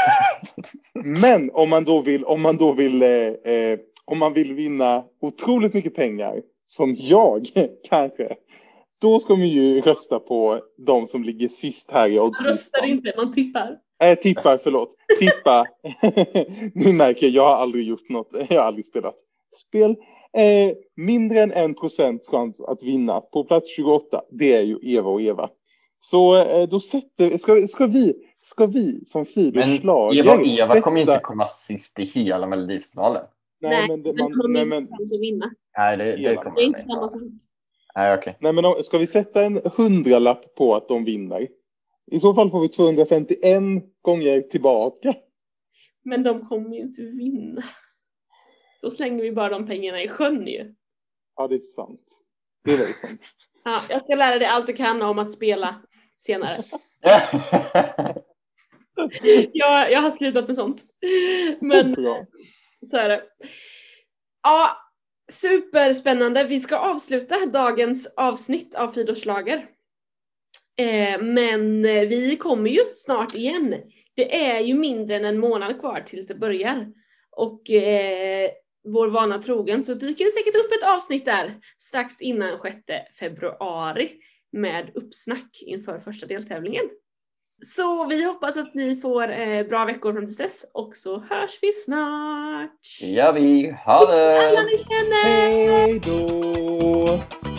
E: Men om man då vill, om man då vill, eh, eh, om man vill vinna otroligt mycket pengar, som jag kanske, då ska man ju rösta på de som ligger sist här i
B: Man röstar
E: oddslistan.
B: inte, man tippar.
E: Eh, tippar, förlåt. Tippa. Ni märker, jag har aldrig gjort något, jag har aldrig spelat spel. Eh, mindre än en procent chans att vinna på plats 28, det är ju Eva och Eva. Så eh, då sätter, ska, ska vi, ska vi som Schlager
C: Eva och Eva kommer inte
E: sätta-
C: komma sist i hela Melodifestivalen.
E: Nej, men, det,
B: men
E: man,
B: de
E: nej,
B: har
E: men,
B: minst chans att vinna.
C: Nej, det, det kommer
B: Det är inte
C: inte
B: samma sak.
C: Nej, okej.
E: nej, men om, ska vi sätta en hundralapp på att de vinner? I så fall får vi 251 gånger tillbaka.
B: Men de kommer ju inte vinna. Då slänger vi bara de pengarna i sjön ju.
E: Ja, det är sant. Det är väldigt sant.
B: Ja, jag ska lära dig allt du kan om att spela senare. Jag, jag har slutat med sånt. Men så är det. Ja, superspännande. Vi ska avsluta dagens avsnitt av Fidors Schlager. Eh, men vi kommer ju snart igen. Det är ju mindre än en månad kvar tills det börjar. Och eh, vår vana trogen så dyker det säkert upp ett avsnitt där strax innan 6 februari med uppsnack inför första deltävlingen. Så vi hoppas att ni får eh, bra veckor fram till dess och så hörs vi snart!
C: Gör vi. Ha det!
B: Alla ni känner!
E: Hej då!